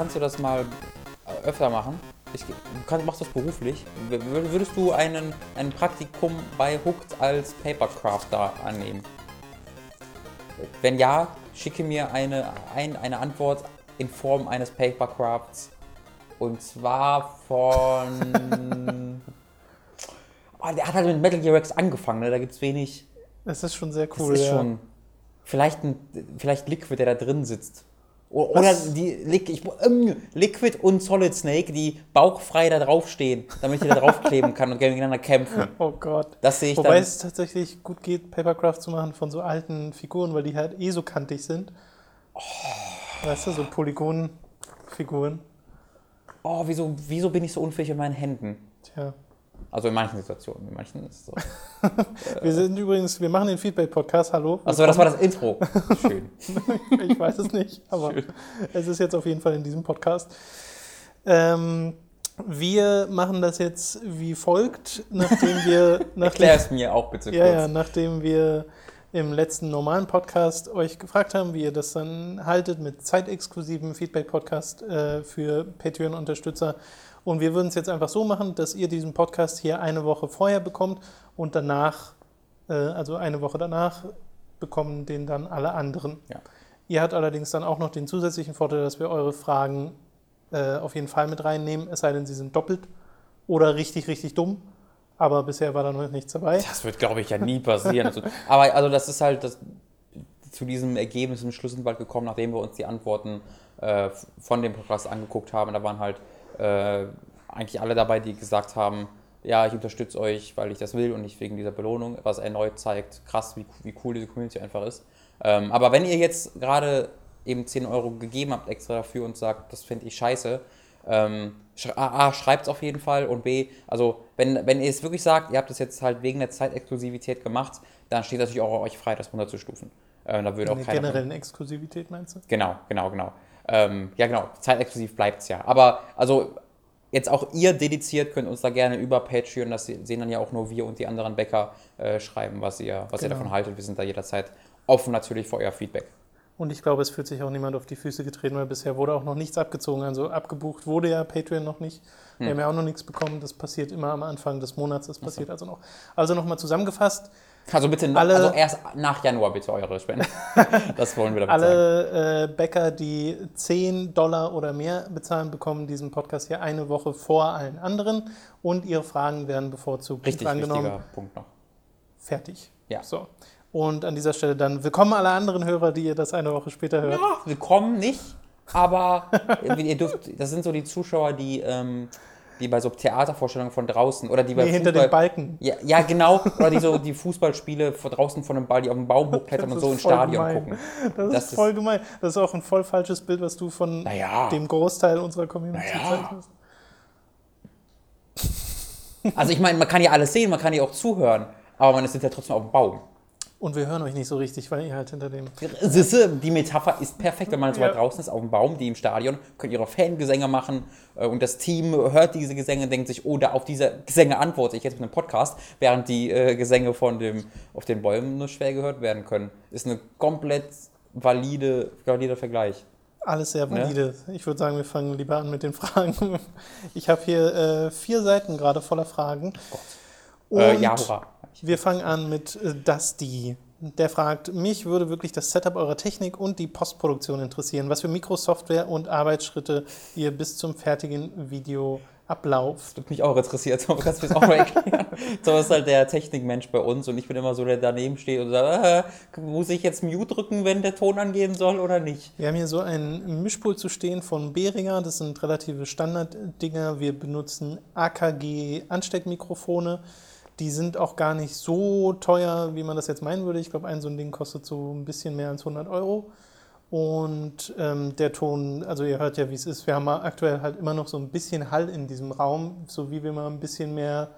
kannst du das mal öfter machen. Ich, du kannst, machst das beruflich. Würdest du einen, ein Praktikum bei Hooked als Papercrafter annehmen? Wenn ja, schicke mir eine, ein, eine Antwort in Form eines Papercrafts. Und zwar von. oh, der hat halt mit Metal Gear Rex angefangen, ne? da gibt es wenig. Das ist schon sehr cool. Das ist ja. schon. Vielleicht, ein, vielleicht Liquid, der da drin sitzt. Oder Was? die ich, ähm, Liquid und Solid Snake, die bauchfrei da draufstehen, damit ich da draufkleben kann und gegeneinander kämpfen. Oh Gott. Das sehe ich Wobei dann. es tatsächlich gut geht, Papercraft zu machen von so alten Figuren, weil die halt eh so kantig sind. Oh. Weißt du, so Polygonfiguren. Oh, wieso, wieso bin ich so unfähig in meinen Händen? Tja. Also in manchen Situationen, in manchen ist es so. wir sind übrigens, wir machen den Feedback-Podcast, hallo. Achso, das war das Intro. Schön. ich weiß es nicht, aber Schön. es ist jetzt auf jeden Fall in diesem Podcast. Ähm, wir machen das jetzt wie folgt, nachdem wir... Erklär es mir auch bitte kurz. Ja, ja, nachdem wir im letzten normalen Podcast euch gefragt haben, wie ihr das dann haltet mit zeitexklusiven Feedback-Podcast äh, für Patreon-Unterstützer und wir würden es jetzt einfach so machen, dass ihr diesen Podcast hier eine Woche vorher bekommt und danach, äh, also eine Woche danach, bekommen den dann alle anderen. Ja. Ihr habt allerdings dann auch noch den zusätzlichen Vorteil, dass wir eure Fragen äh, auf jeden Fall mit reinnehmen, es sei denn, sie sind doppelt oder richtig, richtig dumm. Aber bisher war da noch nichts dabei. Das wird, glaube ich, ja nie passieren. also, aber also das ist halt das, zu diesem Ergebnis im Schluss sind wir halt gekommen, nachdem wir uns die Antworten äh, von dem Podcast angeguckt haben. Da waren halt äh, eigentlich alle dabei, die gesagt haben, ja, ich unterstütze euch, weil ich das will und nicht wegen dieser Belohnung, was erneut zeigt, krass, wie, wie cool diese Community einfach ist. Ähm, aber wenn ihr jetzt gerade eben 10 Euro gegeben habt extra dafür und sagt, das finde ich scheiße, ähm, A, schreibt es auf jeden Fall und B, also wenn, wenn ihr es wirklich sagt, ihr habt es jetzt halt wegen der Zeitexklusivität gemacht, dann steht natürlich auch euch frei, das runterzustufen. Äh, da würde auch keiner generellen Exklusivität meinst du? Genau, genau, genau. Ähm, ja, genau, zeitexklusiv bleibt es ja. Aber also jetzt auch ihr dediziert könnt uns da gerne über Patreon, das sehen dann ja auch nur wir und die anderen Bäcker äh, schreiben, was ihr, was genau. ihr davon haltet. Wir sind da jederzeit offen natürlich für euer Feedback. Und ich glaube, es fühlt sich auch niemand auf die Füße getreten, weil bisher wurde auch noch nichts abgezogen. Also abgebucht wurde ja Patreon noch nicht. Wir hm. haben ja auch noch nichts bekommen. Das passiert immer am Anfang des Monats. Das passiert so. also noch. Also nochmal zusammengefasst. Also bitte, alle, also erst nach Januar bitte eure Spenden. das wollen wir damit alle, äh, Bäcker, die 10 Dollar oder mehr bezahlen, bekommen diesen Podcast hier eine Woche vor allen anderen und ihre Fragen werden bevorzugt Richtig angenommen. wichtiger Punkt noch. Fertig. Ja. So. Und an dieser Stelle dann willkommen alle anderen Hörer, die ihr das eine Woche später hört. Ja, willkommen nicht, aber ihr dürft, das sind so die Zuschauer, die ähm, die bei so Theatervorstellungen von draußen oder die bei nee, hinter den Balken. Ja, ja, genau. Oder die so die Fußballspiele von draußen von einem Ball, die auf dem Baum hochklettern und so ins Stadion gemein. gucken. Das, das ist voll ist gemein. Das ist auch ein voll falsches Bild, was du von naja. dem Großteil unserer Community naja. zeichnest. Also ich meine, man kann ja alles sehen, man kann ja auch zuhören, aber man ist ja trotzdem auf dem Baum. Und wir hören euch nicht so richtig, weil ihr halt hinter dem. Sisse, die Metapher ist perfekt, wenn man so weit draußen ist, auf dem Baum, die im Stadion, könnt ihre Fangesänge machen äh, und das Team hört diese Gesänge und denkt sich, oh, da auf diese Gesänge antworte ich jetzt mit einem Podcast, während die äh, Gesänge von dem, auf den Bäumen nur schwer gehört werden können. Ist eine komplett valide, valider Vergleich. Alles sehr valide. Ja? Ich würde sagen, wir fangen lieber an mit den Fragen. Ich habe hier äh, vier Seiten gerade voller Fragen. Oh Gott. Äh, ja, hurra. Wir fangen an mit äh, Dusty. Der fragt, mich würde wirklich das Setup eurer Technik und die Postproduktion interessieren. Was für Mikrosoftware und Arbeitsschritte ihr bis zum fertigen Video Ablauf. Das würde mich auch interessiert, so kannst du das auch mal erklären. so ist halt der Technikmensch bei uns und ich bin immer so, der daneben steht und sagt, äh, muss ich jetzt Mute drücken, wenn der Ton angehen soll oder nicht? Wir haben hier so ein Mischpult zu stehen von Behringer, das sind relative Standarddinger. Wir benutzen AKG Ansteckmikrofone. Die sind auch gar nicht so teuer, wie man das jetzt meinen würde. Ich glaube, ein so ein Ding kostet so ein bisschen mehr als 100 Euro. Und ähm, der Ton, also ihr hört ja, wie es ist. Wir haben aktuell halt immer noch so ein bisschen Hall in diesem Raum, so wie wir mal ein bisschen mehr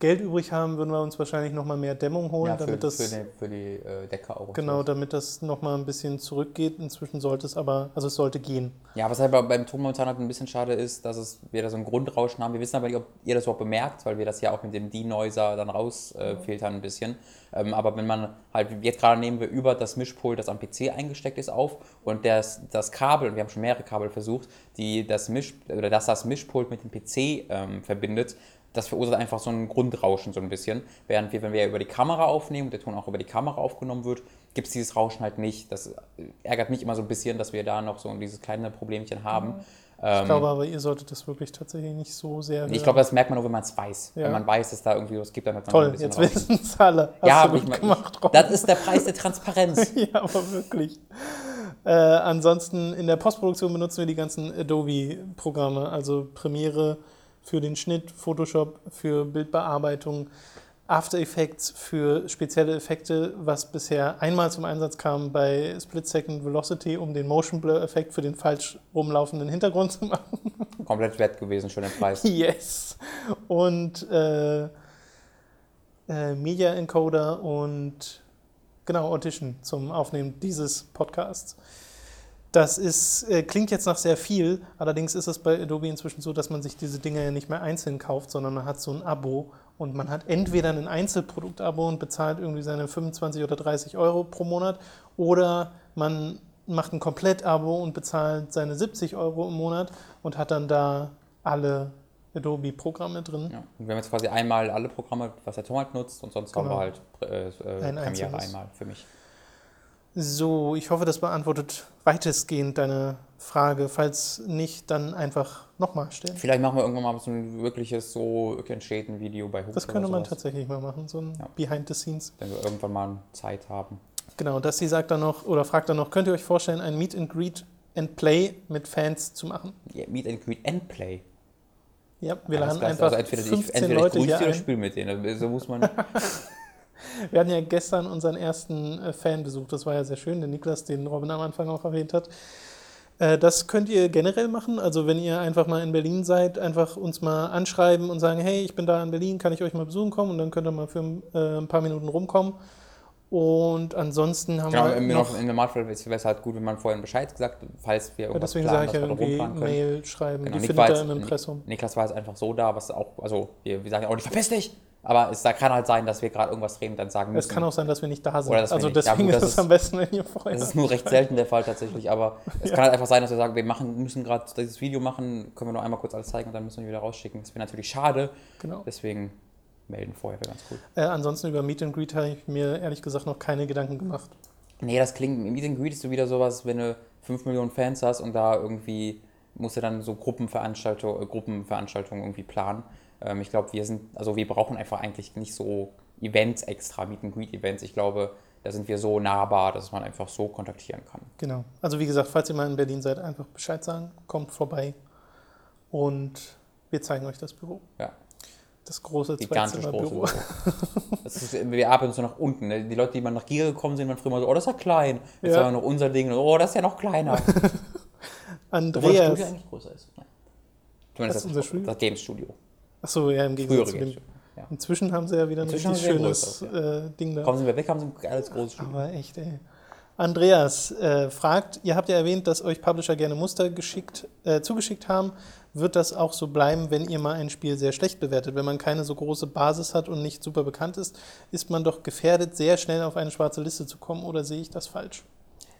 Geld übrig haben, würden wir uns wahrscheinlich nochmal mehr Dämmung holen, ja, für, damit das. Für die, für die äh, Decke auch. Genau, damit das nochmal ein bisschen zurückgeht. Inzwischen sollte es aber, also es sollte gehen. Ja, was halt beim Ton momentan halt ein bisschen schade ist, dass es wir da so ein Grundrauschen haben. Wir wissen aber nicht, ob ihr das überhaupt bemerkt, weil wir das ja auch mit dem Denoiser dann rausfiltern äh, ein bisschen. Ähm, aber wenn man halt, jetzt gerade nehmen wir über das Mischpult, das am PC eingesteckt ist, auf und das, das Kabel, und wir haben schon mehrere Kabel versucht, die das Misch, oder dass das Mischpult mit dem PC ähm, verbindet, das verursacht einfach so ein Grundrauschen so ein bisschen. Während wir, wenn wir über die Kamera aufnehmen und der Ton auch über die Kamera aufgenommen wird, gibt es dieses Rauschen halt nicht. Das ärgert mich immer so ein bisschen, dass wir da noch so dieses kleine Problemchen haben. Mhm. Ich glaube aber, ihr solltet das wirklich tatsächlich nicht so sehr. Hören. Ich glaube, das merkt man nur, wenn man es weiß. Ja. Wenn man weiß, dass da irgendwie was gibt, dann hat man Toll, ein bisschen jetzt wissen es alle. Hast ja, ich, gemacht, ich, das ist der Preis der Transparenz. ja, aber wirklich. Äh, ansonsten in der Postproduktion benutzen wir die ganzen Adobe-Programme, also Premiere für den Schnitt, Photoshop für Bildbearbeitung, After Effects für spezielle Effekte, was bisher einmal zum Einsatz kam bei Split Second Velocity, um den Motion Blur Effekt für den falsch rumlaufenden Hintergrund zu machen. Komplett wert gewesen, schon der Preis. Yes. Und äh, äh, Media Encoder und genau Audition zum Aufnehmen dieses Podcasts. Das ist, äh, klingt jetzt nach sehr viel, allerdings ist es bei Adobe inzwischen so, dass man sich diese Dinge ja nicht mehr einzeln kauft, sondern man hat so ein Abo und man hat entweder ein Einzelproduktabo und bezahlt irgendwie seine 25 oder 30 Euro pro Monat oder man macht ein Komplettabo und bezahlt seine 70 Euro im Monat und hat dann da alle Adobe-Programme drin. Ja. Und wir haben jetzt quasi einmal alle Programme, was der Tom halt nutzt und sonst genau. haben wir halt äh, äh, Ein Premiere einmal für mich. So, ich hoffe, das beantwortet weitestgehend deine Frage. Falls nicht, dann einfach nochmal stellen. Vielleicht machen wir irgendwann mal so ein wirkliches, so entsteht ein Video bei Hook Das könnte man tatsächlich mal machen, so ein ja. Behind the Scenes. Wenn wir irgendwann mal Zeit haben. Genau, dass sie sagt dann noch, oder fragt dann noch, könnt ihr euch vorstellen, ein Meet and Greet and Play mit Fans zu machen? Ja, Meet and Greet and Play. Ja, wir laden einfach also entweder 15 ich, entweder Leute ich hier oder spiele mit denen. So muss man... Wir hatten ja gestern unseren ersten äh, Fanbesuch, das war ja sehr schön, der Niklas, den Robin am Anfang auch erwähnt hat. Äh, das könnt ihr generell machen. Also wenn ihr einfach mal in Berlin seid, einfach uns mal anschreiben und sagen, hey, ich bin da in Berlin, kann ich euch mal besuchen kommen? Und dann könnt ihr mal für äh, ein paar Minuten rumkommen. Und ansonsten haben genau, wir noch... Im Normalfall wäre es halt gut, wenn man vorher Bescheid gesagt falls wir irgendwas deswegen planen, sage ich ja irgendwie Mail schreiben, genau, die findet ihr im Impressum. Niklas war jetzt einfach so da, was auch, also wir, wir sagen ja auch nicht, verpiss dich! Aber es kann halt sein, dass wir gerade irgendwas reden und dann sagen müssen. Es kann auch sein, dass wir nicht da sind. also nicht. deswegen ja, gut, ist es am besten, wenn ihr vorher. Das ist nur recht selten der Fall tatsächlich, aber es ja. kann halt einfach sein, dass wir sagen, wir machen, müssen gerade dieses Video machen, können wir nur einmal kurz alles zeigen und dann müssen wir wieder rausschicken. Das wäre natürlich schade. Genau. Deswegen melden vorher wäre ganz cool. Äh, ansonsten über Meet and Greet habe ich mir ehrlich gesagt noch keine Gedanken gemacht. Nee, das klingt, Meet and Greet ist so wieder sowas, wenn du 5 Millionen Fans hast und da irgendwie musst du dann so Gruppenveranstaltungen, Gruppenveranstaltungen irgendwie planen. Ähm, ich glaube, wir sind, also wir brauchen einfach eigentlich nicht so Events extra, Meet and Greet Events. Ich glaube, da sind wir so nahbar, dass man einfach so kontaktieren kann. Genau. Also wie gesagt, falls ihr mal in Berlin seid, einfach Bescheid sagen, kommt vorbei und wir zeigen euch das Büro. Ja. Das große Gigantisch große Büro. Das ist, wir arbeiten so nach unten. Ne? Die Leute, die mal nach Gier gekommen sind, waren früher mal so, oh, das ist ja klein. Jetzt ja. war noch unser Ding, oh, das ist ja noch kleiner. Andreas. Obwohl das Studio eigentlich größer ist. Ja. Zumindest das, das, das Game Studio. Achso, ja, im Gegensatz zu dem. Ja. Inzwischen haben sie ja wieder ein richtig schönes äh, Ding da. Kommen Sie wir weg, haben Sie ein geiles großes Studio. Aber echt, ey. Andreas äh, fragt, ihr habt ja erwähnt, dass euch Publisher gerne Muster geschickt, äh, zugeschickt haben. Wird das auch so bleiben, wenn ihr mal ein Spiel sehr schlecht bewertet? Wenn man keine so große Basis hat und nicht super bekannt ist, ist man doch gefährdet, sehr schnell auf eine schwarze Liste zu kommen oder sehe ich das falsch?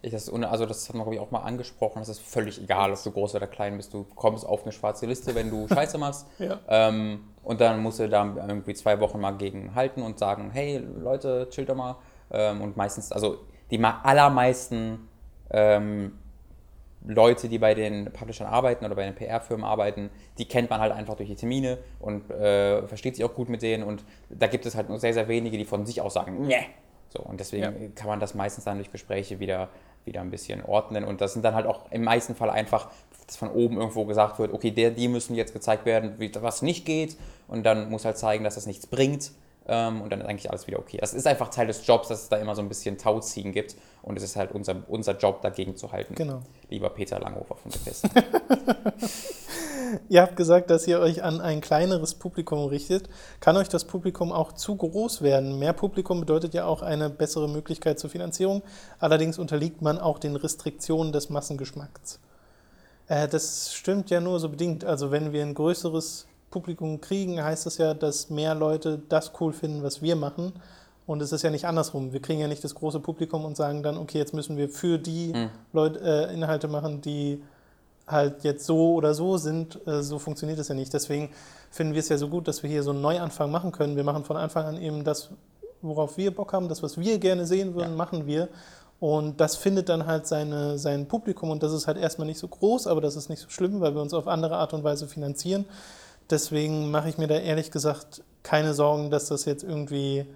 Ich das, also das hat man, glaube ich, auch mal angesprochen. Es ist völlig egal, ob du groß oder klein bist. Du kommst auf eine schwarze Liste, wenn du Scheiße machst. ja. ähm, und dann musst du da irgendwie zwei Wochen mal gegen halten und sagen, hey Leute, chill doch mal. Ähm, und meistens, also die allermeisten ähm, Leute, die bei den Publishern arbeiten oder bei den PR-Firmen arbeiten, die kennt man halt einfach durch die Termine und äh, versteht sich auch gut mit denen. Und da gibt es halt nur sehr, sehr wenige, die von sich aus sagen, nee. So, und deswegen ja. kann man das meistens dann durch Gespräche wieder wieder ein bisschen ordnen. Und das sind dann halt auch im meisten Fall einfach, dass von oben irgendwo gesagt wird, okay, der, die müssen jetzt gezeigt werden, was nicht geht. Und dann muss halt zeigen, dass das nichts bringt. Ähm, und dann ist eigentlich alles wieder okay. Das ist einfach Teil des Jobs, dass es da immer so ein bisschen Tauziehen gibt. Und es ist halt unser, unser Job, dagegen zu halten. Genau. Lieber Peter Langhofer von der Fest. ihr habt gesagt, dass ihr euch an ein kleineres Publikum richtet. Kann euch das Publikum auch zu groß werden? Mehr Publikum bedeutet ja auch eine bessere Möglichkeit zur Finanzierung. Allerdings unterliegt man auch den Restriktionen des Massengeschmacks. Äh, das stimmt ja nur so bedingt. Also wenn wir ein größeres Publikum kriegen, heißt das ja, dass mehr Leute das cool finden, was wir machen Und es ist ja nicht andersrum. Wir kriegen ja nicht das große Publikum und sagen dann, okay, jetzt müssen wir für die Mhm. Leute äh, Inhalte machen, die halt jetzt so oder so sind. Äh, so funktioniert es ja nicht. Deswegen finden wir es ja so gut, dass wir hier so einen Neuanfang machen können. Wir machen von Anfang an eben das, worauf wir Bock haben, das, was wir gerne sehen würden, Ja. machen wir. Und das findet dann halt seine, sein Publikum und das ist halt erstmal nicht so groß, aber das ist nicht so schlimm, weil wir uns auf andere Art und Weise finanzieren. Deswegen mache ich mir da ehrlich gesagt keine Sorgen, dass das jetzt irgendwie,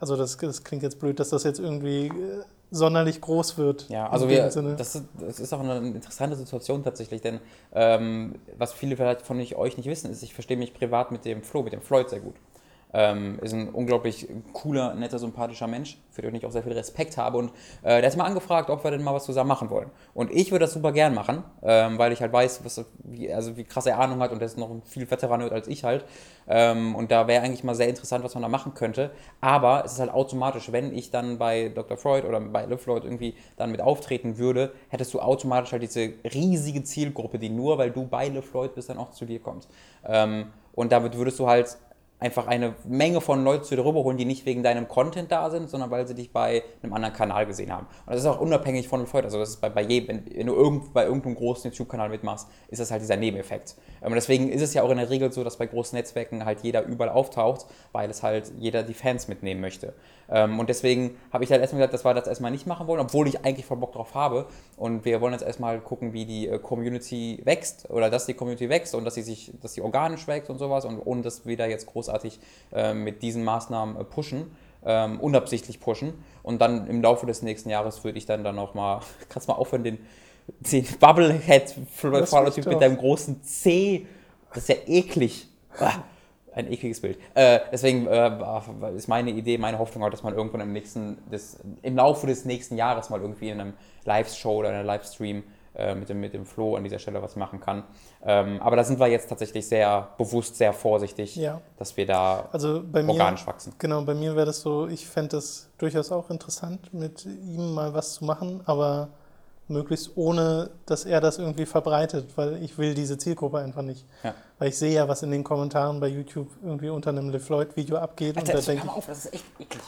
also das, das klingt jetzt blöd, dass das jetzt irgendwie äh, sonderlich groß wird. Ja, also wir, das ist, das ist auch eine interessante Situation tatsächlich, denn ähm, was viele vielleicht von euch nicht wissen, ist, ich verstehe mich privat mit dem Flo, mit dem Floyd sehr gut. Ähm, ist ein unglaublich cooler, netter, sympathischer Mensch, für den ich auch sehr viel Respekt habe. Und äh, der hat mal angefragt, ob wir denn mal was zusammen machen wollen. Und ich würde das super gern machen, ähm, weil ich halt weiß, was, wie, also wie krass er Ahnung hat und er ist noch viel Veteran als ich halt. Ähm, und da wäre eigentlich mal sehr interessant, was man da machen könnte. Aber es ist halt automatisch, wenn ich dann bei Dr. Freud oder bei Liv Floyd irgendwie dann mit auftreten würde, hättest du automatisch halt diese riesige Zielgruppe, die nur, weil du bei Liv Floyd bist, dann auch zu dir kommt. Ähm, und damit würdest du halt einfach eine Menge von Leuten zu dir rüberholen, die nicht wegen deinem Content da sind, sondern weil sie dich bei einem anderen Kanal gesehen haben. Und das ist auch unabhängig von Freud. Also das ist bei, bei jedem, wenn, du irgend, bei irgendeinem großen YouTube-Kanal mitmachst, ist das halt dieser Nebeneffekt. Ähm, Und deswegen ist es ja auch in der Regel so, dass bei großen Netzwerken halt jeder überall auftaucht, weil es halt jeder die Fans mitnehmen möchte. Ähm, Und deswegen habe ich halt erstmal gesagt, dass wir das erstmal nicht machen wollen, obwohl ich eigentlich voll Bock drauf habe. Und wir wollen jetzt erstmal gucken, wie die äh, Community wächst oder dass die Community wächst und dass sie sich, dass sie organisch wächst und sowas und ohne dass wir da jetzt großartig äh, mit diesen Maßnahmen äh, pushen, ähm, unabsichtlich pushen. Und dann im Laufe des nächsten Jahres würde ich dann dann noch mal, kannst mal aufhören, den, den Bubblehead Das Fallout will ich mit deinem großen C, das ist ja eklig. Ah, Ein ekliges Bild. Äh, deswegen äh, ist meine Idee, meine Hoffnung auch, dass man irgendwann im nächsten, des, im Laufe des nächsten Jahres mal irgendwie in einem Live-Show oder einem Livestream äh, mit, dem, mit dem Flo an dieser Stelle was machen kann. Ähm, aber da sind wir jetzt tatsächlich sehr bewusst, sehr vorsichtig, Ja. dass wir da Also bei mir, organisch wachsen. genau, bei mir wäre das so, ich fände das durchaus auch interessant, mit ihm mal was zu machen, aber möglichst ohne, dass er das irgendwie verbreitet, weil ich will diese Zielgruppe einfach nicht. Ja. Weil ich sehe ja, was in den Kommentaren bei YouTube irgendwie unter einem LeFloid-Video abgeht und da Alter, denke ich, auf, das ist echt eklig.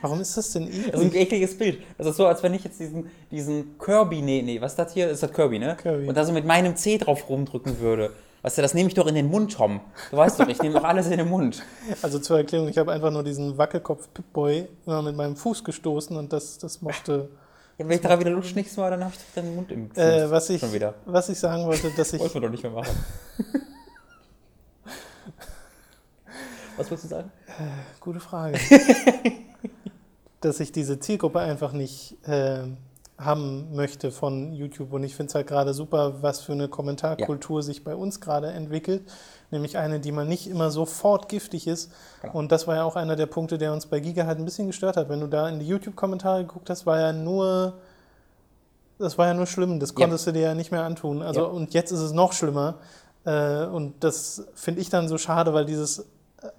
Warum ist das denn Das ist ein eklig? ekliges Bild. Das ist so, als wenn ich jetzt diesen, diesen Kirby, nee, nee, was ist das hier? Ist das Kirby, ne? Kirby. Und da so mit meinem C drauf rumdrücken würde. Weißt du, das nehme ich doch in den Mund, Tom. Du weißt doch, ich nehme doch alles in den Mund. Also zur Erklärung, ich habe einfach nur diesen Wackelkopf Pip-Boy immer mit meinem Fuß gestoßen und das, das mochte. Ja, wenn ich daran wieder lutscht nächstes Mal, dann habe ich doch deinen Mund im Fuß. Äh, was, ich, Schon wieder. was ich sagen wollte, dass ich. Wollten wir doch nicht mehr machen. was wolltest du sagen? Gute Frage. dass ich diese Zielgruppe einfach nicht äh, haben möchte von YouTube. Und ich finde es halt gerade super, was für eine Kommentarkultur sich bei uns gerade entwickelt. Nämlich eine, die mal nicht immer sofort giftig ist. Genau. Und das war ja auch einer der Punkte, der uns bei Giga halt ein bisschen gestört hat. Wenn du da in die YouTube-Kommentare geguckt hast, war ja nur. Das war ja nur schlimm, das Ja. konntest du dir ja nicht mehr antun. Also, Ja. und jetzt ist es noch schlimmer. Äh, und das finde ich dann so schade, weil dieses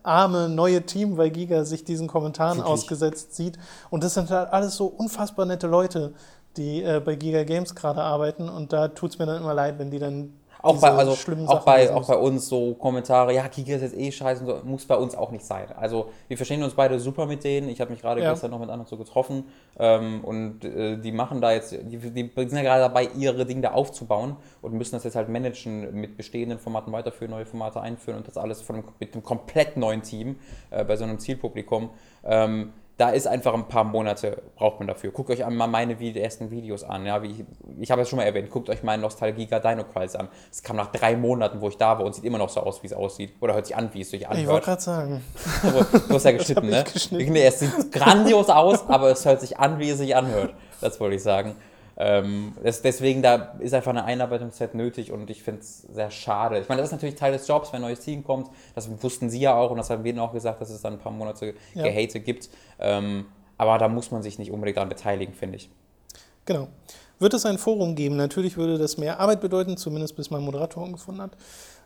arme neue Team bei Giga sich diesen Kommentaren Wirklich. ausgesetzt sieht. Und das sind halt alles so unfassbar nette Leute, die äh, bei Giga Games gerade arbeiten. Und da tut es mir dann immer leid, wenn die dann Auch bei, also, schlimmen auch, bei, auch bei uns so Kommentare, ja, Giga ist jetzt eh scheiße und so, muss bei uns auch nicht sein. Also wir verstehen uns beide super mit denen. Ich habe mich gerade Ja. gestern noch mit anderen so getroffen ähm, und äh, die machen da jetzt, die, die sind ja gerade dabei, ihre Dinge da aufzubauen und müssen das jetzt halt managen, mit bestehenden Formaten weiterführen, neue Formate einführen und das alles von mit einem komplett neuen Team äh, bei so einem Zielpublikum. Ähm, da ist einfach ein paar Monate, braucht man dafür. Guckt euch einmal meine Vi- ersten Videos an. Ja, wie ich ich habe es schon mal erwähnt, guckt euch meinen Nostalgiga Dino Crisis an. Es kam nach drei Monaten, wo ich da war und sieht immer noch so aus, wie es aussieht. Oder hört sich an, wie es sich Ich wollte anhört. gerade sagen, Aber Du hast ja geschnitten, ne? geschnitten. Nee, es sieht grandios aus, aber es hört sich an, wie es sich anhört. Das wollte ich sagen. Ähm, das, deswegen, da ist einfach eine Einarbeitungszeit nötig und ich finde es sehr schade. Ich meine, das ist natürlich Teil des Jobs, wenn ein neues Team kommt. Das wussten sie ja auch und das haben wir ihnen auch gesagt, dass es dann ein paar Monate Ja. Gehate gibt. Ähm, aber da muss man sich nicht unbedingt daran beteiligen, finde ich. genau. Wird es ein Forum geben? Natürlich würde das mehr Arbeit bedeuten, zumindest bis man Moderatoren gefunden hat.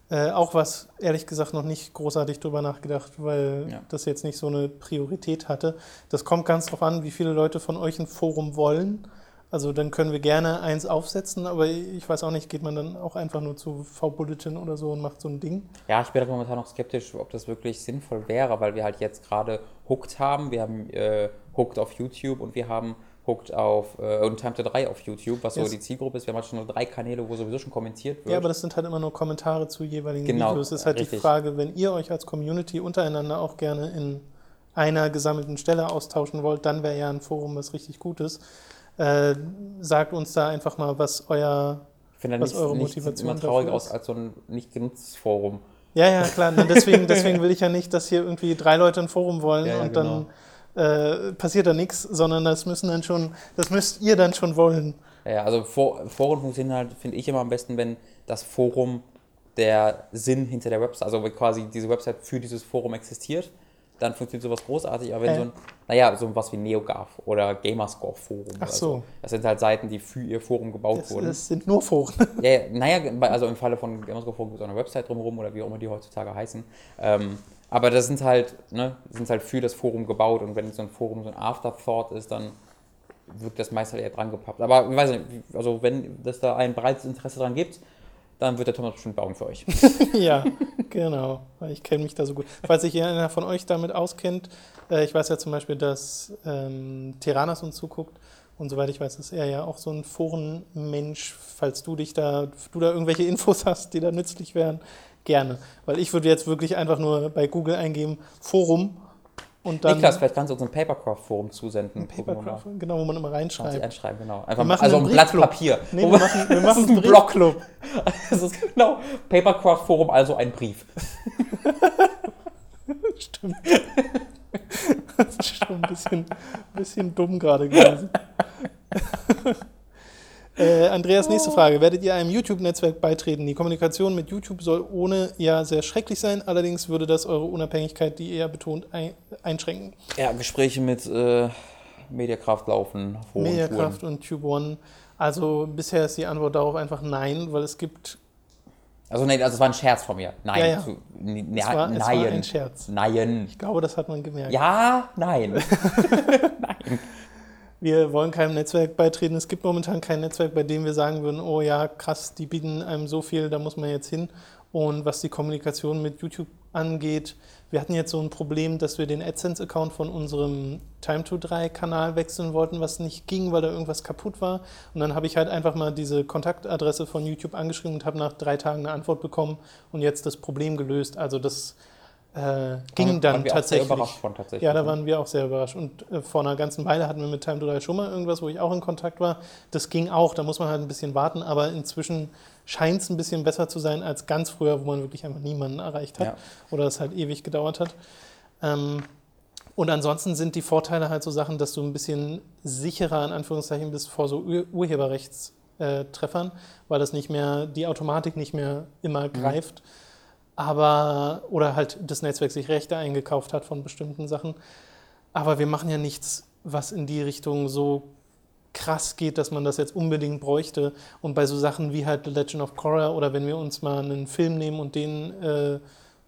Äh, auch was, ehrlich gesagt, noch nicht großartig drüber nachgedacht, weil Ja. das jetzt nicht so eine Priorität hatte. Das kommt ganz drauf an, wie viele Leute von euch ein Forum wollen. Also dann können wir gerne eins aufsetzen, aber ich weiß auch nicht, geht man dann auch einfach nur zu V-Bulletin oder so und macht so ein Ding? Ja, ich bin halt momentan noch skeptisch, ob das wirklich sinnvoll wäre, weil wir halt jetzt gerade Hooked haben. Wir haben äh, Hooked auf YouTube und wir haben Hooked auf äh, und Time to 3 auf YouTube, was so Yes. die Zielgruppe ist. Wir haben halt schon drei Kanäle, wo sowieso schon kommentiert wird. Ja, aber das sind halt immer nur Kommentare zu jeweiligen Genau, Videos. Es ist halt die richtig. Frage, wenn ihr euch als Community untereinander auch gerne in einer gesammelten Stelle austauschen wollt, dann wäre ja ein Forum was richtig Gutes. Äh, sagt uns da einfach mal, was euer. ich finde was nicht, eure Motivation immer traurig aus als so ein nicht genutztes Forum. Ja, ja, klar. Na, deswegen, deswegen will ich ja nicht, dass hier irgendwie drei Leute ein Forum wollen Ja, ja, und dann äh, passiert da nichts, sondern das müssen dann schon, das müsst ihr dann schon wollen. Ja, also For Foren funktionieren halt, finde ich immer am besten, wenn das Forum der Sinn hinter der Website, also quasi diese Website für dieses Forum existiert, dann funktioniert sowas großartig. Aber wenn Hä? so ein, naja, so was wie NeoGAF oder Gamerscore Forum. Ach so. Das sind halt Seiten, die für ihr Forum gebaut Das, wurden. das sind nur Foren. Ja, ja, naja, also im Falle von Gamerscore Forum gibt es auch eine Website drumherum oder wie auch immer die heutzutage heißen. Ähm, aber das sind halt, ne, sind halt für das Forum gebaut und wenn so ein Forum so ein Afterthought ist, dann wirkt das meist halt eher dran gepappt. Aber ich weiß nicht, also wenn es da ein breites Interesse dran gibt, dann wird der Thomas bestimmt bauen für euch. ja, genau. Weil Ich kenne mich da so gut. Falls sich einer von euch damit auskennt, äh, ich weiß ja zum Beispiel, dass ähm, Teranas uns zuguckt. Und soweit ich weiß, ist er ja auch so ein Forenmensch. Falls du dich da, du da irgendwelche Infos hast, die da nützlich wären, gerne. Weil ich würde jetzt wirklich einfach nur bei Google eingeben, Forum und dann Niklas, vielleicht kannst du uns ein Papercraft-Forum zusenden. Mal. Papercraft, genau, wo man immer Kannst reinschreibt. einschreiben, genau. Einfach, also ein Blatt. Papier. Nee, wir machen, wir das machen ist einen ein. Briefclub. Das ist genau Papercraft-Forum, also ein Brief. Stimmt. Das ist schon ein bisschen, bisschen dumm gerade gewesen. Äh, Andreas, nächste Frage. Werdet ihr einem YouTube-Netzwerk beitreten? Die Kommunikation mit YouTube soll ohne ja sehr schrecklich sein, allerdings würde das eure Unabhängigkeit, die ihr betont, ein, einschränken. Ja, Gespräche mit äh, Mediakraft laufen, Mediakraft und Tube One. Also bisher ist die Antwort darauf einfach nein, weil es gibt. Also nee, also es war ein Scherz von mir. Nein. Ja, ja. Zu, Es ja, war, es war nein. ein Scherz. Nein. Ich glaube, das hat man gemerkt. Ja, nein. Wir wollen keinem Netzwerk beitreten. Es gibt momentan kein Netzwerk, bei dem wir sagen würden, oh ja, krass, die bieten einem so viel, da muss man jetzt hin. Und was die Kommunikation mit YouTube angeht, wir hatten jetzt so ein Problem, dass wir den AdSense-Account von unserem Time-to-3-Kanal wechseln wollten, was nicht ging, weil da irgendwas kaputt war. Und dann habe ich halt einfach mal diese Kontaktadresse von YouTube angeschrieben und habe nach drei Tagen eine Antwort bekommen und jetzt das Problem gelöst. Also das äh, ging Waren- dann tatsächlich. von tatsächlich. Ja, da waren wir auch sehr überrascht. Und äh, vor einer ganzen Weile hatten wir mit Time to Die schon mal irgendwas, wo ich auch in Kontakt war. Das ging auch, da muss man halt ein bisschen warten, aber inzwischen scheint es ein bisschen besser zu sein als ganz früher, wo man wirklich einfach niemanden erreicht hat Ja. oder es halt ewig gedauert hat. Ähm, und ansonsten sind die Vorteile halt so Sachen, dass du ein bisschen sicherer in Anführungszeichen bist vor so Ur Urheberrechtstreffern, weil das nicht mehr, die Automatik nicht mehr immer greift. Aber, oder halt das Netzwerk sich Rechte eingekauft hat von bestimmten Sachen. Aber wir machen ja nichts, was in die Richtung so krass geht, dass man das jetzt unbedingt bräuchte. Und bei so Sachen wie halt The Legend of Korra oder wenn wir uns mal einen Film nehmen und den äh,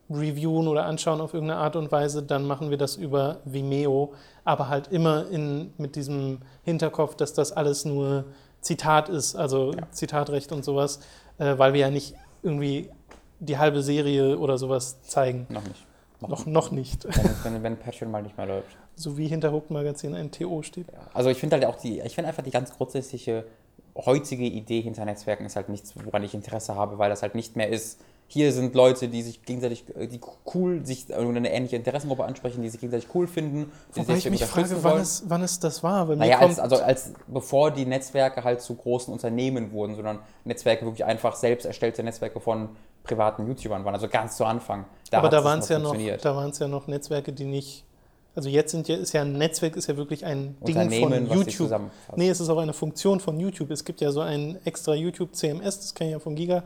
reviewen oder anschauen auf irgendeine Art und Weise, dann machen wir das über Vimeo, aber halt immer in, mit diesem Hinterkopf, dass das alles nur Zitat ist, also Zitatrecht und sowas, äh, weil wir ja nicht irgendwie die halbe Serie oder sowas zeigen. Noch nicht. Noch, noch nicht. Wenn, wenn, wenn Patreon mal nicht mehr läuft. So wie hinter Hooked Magazin ein TO steht. Ja. Also ich finde halt auch die, ich finde einfach die ganz grundsätzliche heutige Idee hinter Netzwerken ist halt nichts, woran ich Interesse habe, weil das halt nicht mehr ist, hier sind Leute, die sich gegenseitig, äh, die cool, sich eine ähnliche Interessengruppe ansprechen, die sich gegenseitig cool finden, Wobei ich mich frage, wann es, wann es das war. Weil Naja, als, also als bevor die Netzwerke halt zu großen Unternehmen wurden, sondern Netzwerke wirklich einfach selbst erstellte Netzwerke von privaten YouTubern waren, also ganz zu Anfang. aber hat da waren es ja noch, da waren es ja noch Netzwerke, die nicht. Also jetzt sind ja, ist ja ein Netzwerk ist ja wirklich ein Ding von YouTube. Nee, es ist auch eine Funktion von YouTube. Es gibt ja so ein extra YouTube CMS, das kenne ich ja von Giga,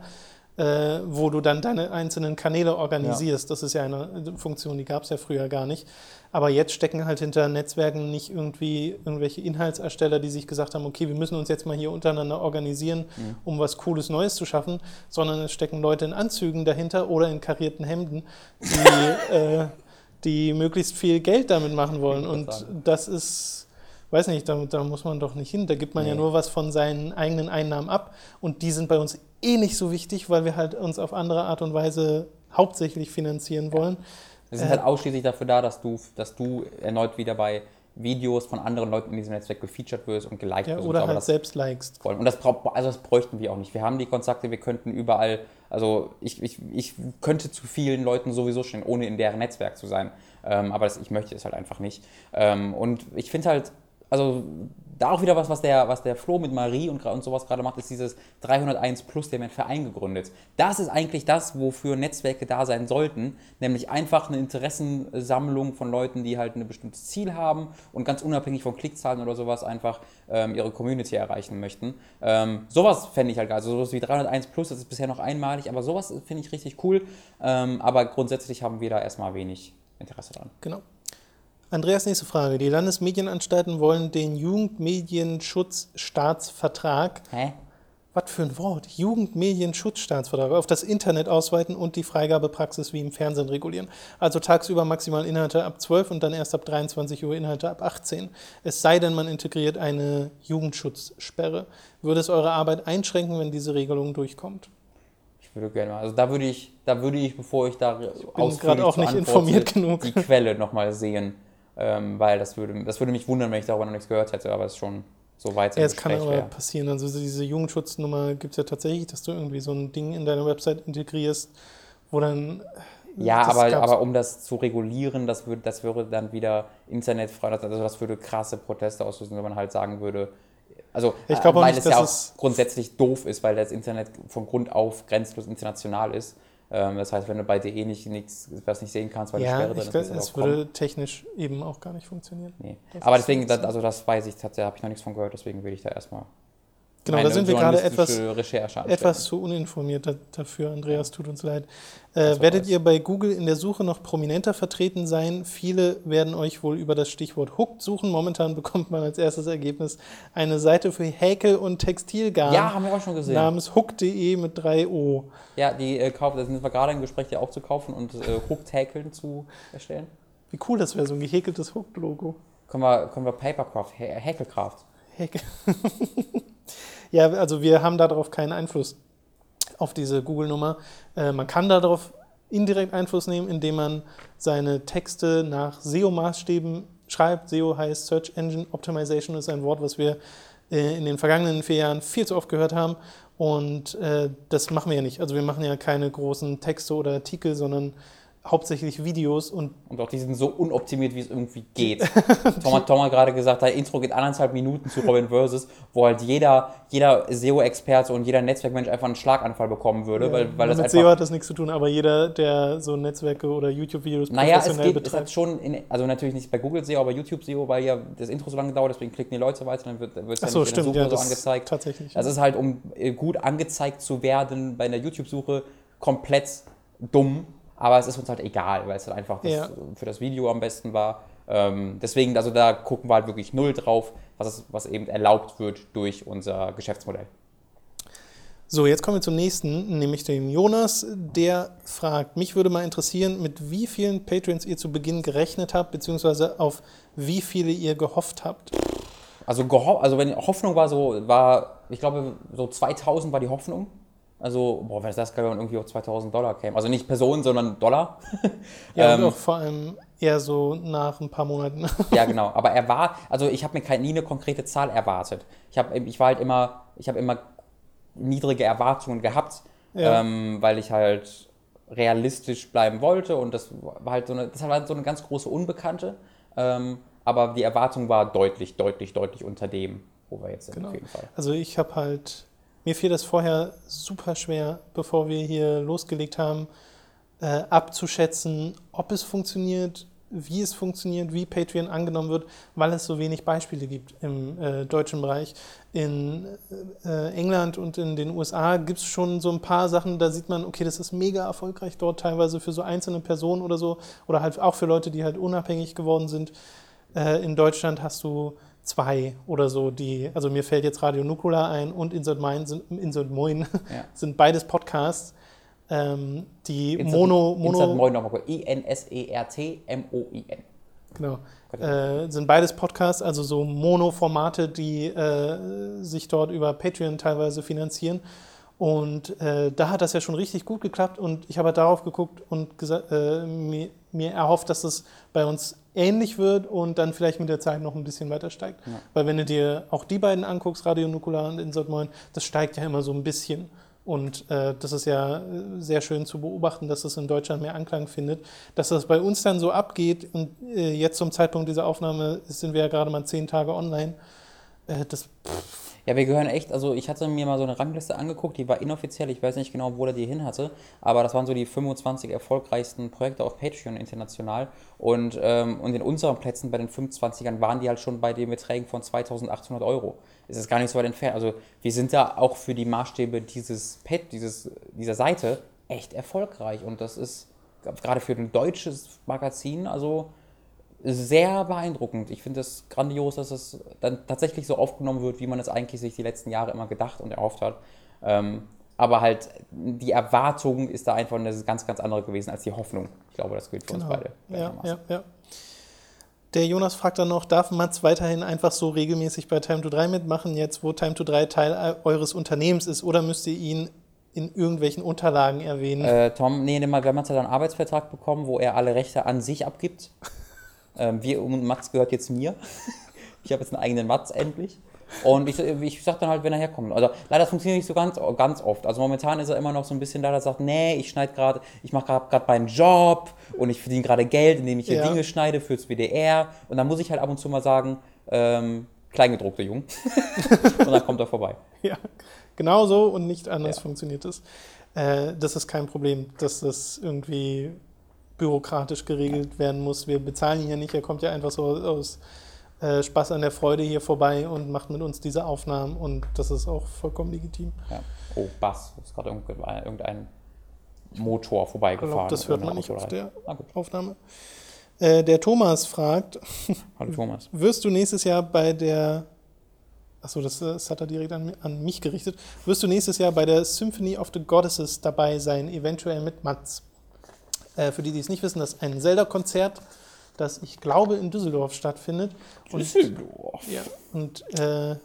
äh, wo du dann deine einzelnen Kanäle organisierst. Das ist ja eine Funktion, die gab es ja früher gar nicht. Aber jetzt stecken halt hinter Netzwerken nicht irgendwie irgendwelche Inhaltsersteller, die sich gesagt haben, okay, wir müssen uns jetzt mal hier untereinander organisieren, Mhm. um was Cooles Neues zu schaffen, sondern es stecken Leute in Anzügen dahinter oder in karierten Hemden, die, äh, die möglichst viel Geld damit machen wollen. Und das ist, weiß nicht, da, da muss man doch nicht hin. Da gibt man ja Nee. nur was von seinen eigenen Einnahmen ab. Und die sind bei uns eh nicht so wichtig, weil wir halt uns auf andere Art und Weise hauptsächlich finanzieren wollen. Wir sind Äh, halt ausschließlich dafür da, dass du, dass du erneut wieder bei Videos von anderen Leuten in diesem Netzwerk gefeatured wirst und geliked Ja, wirst. oder halt das selbst likest. wollen. Und das, also das bräuchten wir auch nicht. Wir haben die Kontakte, wir könnten überall, also ich, ich, ich könnte zu vielen Leuten sowieso stehen, ohne in deren Netzwerk zu sein. Ähm, aber das, ich möchte es halt einfach nicht. Ähm, und ich finde halt, also da auch wieder was, was der, was der Flo mit Marie und, und sowas gerade macht, ist dieses 301 Plus, der hat einen Verein gegründet. Das ist eigentlich das, wofür Netzwerke da sein sollten, nämlich einfach eine Interessensammlung von Leuten, die halt ein bestimmtes Ziel haben und ganz unabhängig von Klickzahlen oder sowas einfach ähm, ihre Community erreichen möchten. Ähm, sowas fände ich halt geil. Also sowas wie 301 Plus, das ist bisher noch einmalig, aber sowas finde ich richtig cool. Ähm, aber grundsätzlich haben wir da erstmal wenig Interesse dran. Genau. Andreas, nächste Frage. Die Landesmedienanstalten wollen den Jugendmedienschutzstaatsvertrag, Hä? was für ein Wort, Jugendmedienschutzstaatsvertrag, auf das Internet ausweiten und die Freigabepraxis wie im Fernsehen regulieren. Also tagsüber maximal Inhalte ab 12 und dann erst ab 23 Uhr Inhalte ab 18. Es sei denn, man integriert eine Jugendschutzsperre. Würde es eure Arbeit einschränken, wenn diese Regelung durchkommt? Ich würde gerne mal, also da würde ich, da würde ich, bevor ich da bin gerade auch nicht informiert genug. die Quelle nochmal sehen, ähm, weil das würde, das würde mich wundern, wenn ich darüber noch nichts gehört hätte, aber es ist schon so weit Ja, es kann aber wäre. passieren. Also diese Jugendschutznummer gibt es ja tatsächlich, dass du irgendwie so ein Ding in deiner Website integrierst, wo dann. Ja, das aber, gab's- aber um das zu regulieren, das würde, das würde dann wieder internetfrei, also das würde krasse Proteste auslösen, wenn man halt sagen würde, also auch weil nicht, es dass ja auch grundsätzlich doof ist, weil das Internet von Grund auf grenzlos international ist. Ähm, das heißt, wenn du bei DE nicht nichts, was nicht sehen kannst, weil die Ja, Sperre drin ich ist, das es auch kommen. würde technisch eben auch gar nicht funktionieren. Nee. Aber deswegen, das, also das weiß ich tatsächlich, habe ich noch nichts von gehört, deswegen will ich da erstmal Genau, da sind wir gerade etwas, etwas zu uninformiert da, dafür, Andreas, tut uns leid. Äh, werdet ihr bei Google in der Suche noch prominenter vertreten sein? Viele werden euch wohl über das Stichwort Hooked suchen. Momentan bekommt man als erstes Ergebnis eine Seite für Häkel- und Textilgarn Ja, haben wir auch schon gesehen. namens hook.de mit 3 O. Ja, die äh, kaufen, da sind wir gerade im Gespräch, die auch zu kaufen und äh, Hooked-Häkeln zu erstellen. Wie cool das wäre, so ein gehäkeltes Hooked-Logo. Können wir, können wir Papercraft, Hä- Häkelcraft. Häkel. ja, also wir haben darauf keinen Einfluss auf diese Google-Nummer. Äh, man kann darauf indirekt Einfluss nehmen, indem man seine Texte nach SEO-Maßstäben schreibt. SEO heißt Search Engine Optimization, ist ein Wort, was wir äh, in den vergangenen vier Jahren viel zu oft gehört haben. Und äh, das machen wir ja nicht. Also wir machen ja keine großen Texte oder Artikel, sondern hauptsächlich Videos und Und auch die sind so unoptimiert, wie es irgendwie geht. Tom hat, Tom hat gerade gesagt, das Intro geht anderthalb Minuten zu Robin Versus, wo halt jeder, jeder SEO-Experte und jeder Netzwerkmensch einfach einen Schlaganfall bekommen würde, weil, weil das mit. SEO hat das nichts zu tun, aber jeder, der so Netzwerke oder YouTube-Videos Naja, es geht, es hat betreibt. schon, in, also natürlich nicht bei Google SEO, aber YouTube SEO, weil ja das Intro so lange dauert, deswegen klicken die Leute weiter, dann wird es ja Achso, nicht stimmt, in der ja, Suche so das angezeigt. tatsächlich. Das ist halt, um äh, gut angezeigt zu werden bei einer YouTube-Suche, komplett dumm. Aber es ist uns halt egal, weil es halt einfach das, Ja. für das Video am besten war. Ähm, deswegen, also da gucken wir halt wirklich null drauf, was, es, was eben erlaubt wird durch unser Geschäftsmodell. So, jetzt kommen wir zum nächsten, nämlich dem Jonas. Der fragt, mich würde mal interessieren, mit wie vielen Patreons ihr zu Beginn gerechnet habt, beziehungsweise auf wie viele ihr gehofft habt. Also, geho- also wenn Hoffnung war so, war, ich glaube, so 2000 war die Hoffnung. Also, boah, wenn das geil und irgendwie auf 2000 Dollar käme. Also nicht Personen, sondern Dollar. Ja, Ähm, und auch vor allem eher so nach ein paar Monaten. Ja, genau. Aber er war, also ich habe mir keine, nie eine konkrete Zahl erwartet. Ich, hab, ich war halt immer, ich habe immer niedrige Erwartungen gehabt, Ja. ähm, weil ich halt realistisch bleiben wollte und das war halt so eine, das war halt so eine ganz große Unbekannte. Ähm, aber die Erwartung war deutlich, deutlich, deutlich unter dem, wo wir jetzt sind, Genau. auf jeden Fall. Also ich habe halt, mir fiel das vorher super schwer, bevor wir hier losgelegt haben, äh, abzuschätzen, ob es funktioniert, wie es funktioniert, wie Patreon angenommen wird, weil es so wenig Beispiele gibt im äh, deutschen Bereich. In äh, England und in den USA gibt es schon so ein paar Sachen, da sieht man, okay, das ist mega erfolgreich dort, teilweise für so einzelne Personen oder so, oder halt auch für Leute, die halt unabhängig geworden sind. Äh, in Deutschland hast du zwei oder so, die, also mir fällt jetzt Radio Nukula ein und Insert Moin sind, Insert Moin Ja. sind beides Podcasts, ähm, die Insert- Mono, Insert Mono, Moin nochmal kurz. I-N-S-E-R-T-M-O-I-N. Genau. Äh, sind beides Podcasts, also so Mono-Formate, die äh, sich dort über Patreon teilweise finanzieren. Und äh, da hat das ja schon richtig gut geklappt und ich habe halt darauf geguckt und äh, mir, mir, erhofft, dass es bei uns ähnlich wird und dann vielleicht mit der Zeit noch ein bisschen weiter steigt. Ja. Weil wenn du dir auch die beiden anguckst, Radio Nukular und Insert Moin, das steigt ja immer so ein bisschen. Und äh, das ist ja äh, sehr schön zu beobachten, dass es in Deutschland mehr Anklang findet. Dass das bei uns dann so abgeht und äh, jetzt zum Zeitpunkt dieser Aufnahme sind wir ja gerade mal zehn Tage online. Äh, das, pff, ja, wir gehören echt, also ich hatte mir mal so eine Rangliste angeguckt, die war inoffiziell, ich weiß nicht genau, wo der die hin hatte, aber das waren so die 25 erfolgreichsten Projekte auf Patreon international und, ähm, und in unseren Plätzen bei den 25ern waren die halt schon bei den Beträgen von 2800 Euro. Es ist gar nicht so weit entfernt. Also wir sind da auch für die Maßstäbe dieses Pet, dieses, dieser Seite echt erfolgreich und das ist gerade für ein deutsches Magazin, also sehr beeindruckend. Ich finde es grandios, dass es dann tatsächlich so aufgenommen wird, wie man es eigentlich sich die letzten Jahre immer gedacht und erhofft hat. Ähm, aber halt die Erwartung ist da einfach eine ganz, ganz andere gewesen als die Hoffnung. Ich glaube, das gilt für genau. uns beide. Ja, ja, ja. Der Jonas fragt dann noch, darf Mats weiterhin einfach so regelmäßig bei Time to 3 mitmachen, jetzt wo Time to 3 Teil eures Unternehmens ist, oder müsst ihr ihn in irgendwelchen Unterlagen erwähnen? Äh, Tom, nee, wir haben jetzt einen Arbeitsvertrag bekommen, wo er alle Rechte an sich abgibt. Ähm, wir und Mats gehört jetzt mir. ich habe jetzt einen eigenen Mats endlich. Und ich, ich sage dann halt, wenn er herkommt. Also leider funktioniert nicht so ganz, ganz oft. Also momentan ist er immer noch so ein bisschen da, der sagt, nee, ich schneide gerade, ich mache gerade meinen Job und ich verdiene gerade Geld, indem ich hier ja. Dinge schneide fürs WDR. Und dann muss ich halt ab und zu mal sagen, ähm, Kleingedruckte Jung. und dann kommt er vorbei. Ja, genau so und nicht anders ja. funktioniert es. Äh, das ist kein Problem, dass das irgendwie bürokratisch geregelt werden muss. Wir bezahlen ihn ja nicht, er kommt ja einfach so aus äh, Spaß an der Freude hier vorbei und macht mit uns diese Aufnahmen und das ist auch vollkommen legitim. Ja. Oh, Bass, ist gerade irgendein Motor vorbeigefahren. Glaub, das hört man nicht auf der ah, Aufnahme. Äh, der Thomas fragt, Hallo Thomas. wirst du nächstes Jahr bei der Achso, das, das hat er direkt an, an, mich gerichtet. Wirst du nächstes Jahr bei der Symphony of the Goddesses dabei sein, eventuell mit Mats? Äh, für die, die es nicht wissen, das ist ein Zelda-Konzert, das ich glaube in Düsseldorf stattfindet. Düsseldorf? Und, ja, und äh,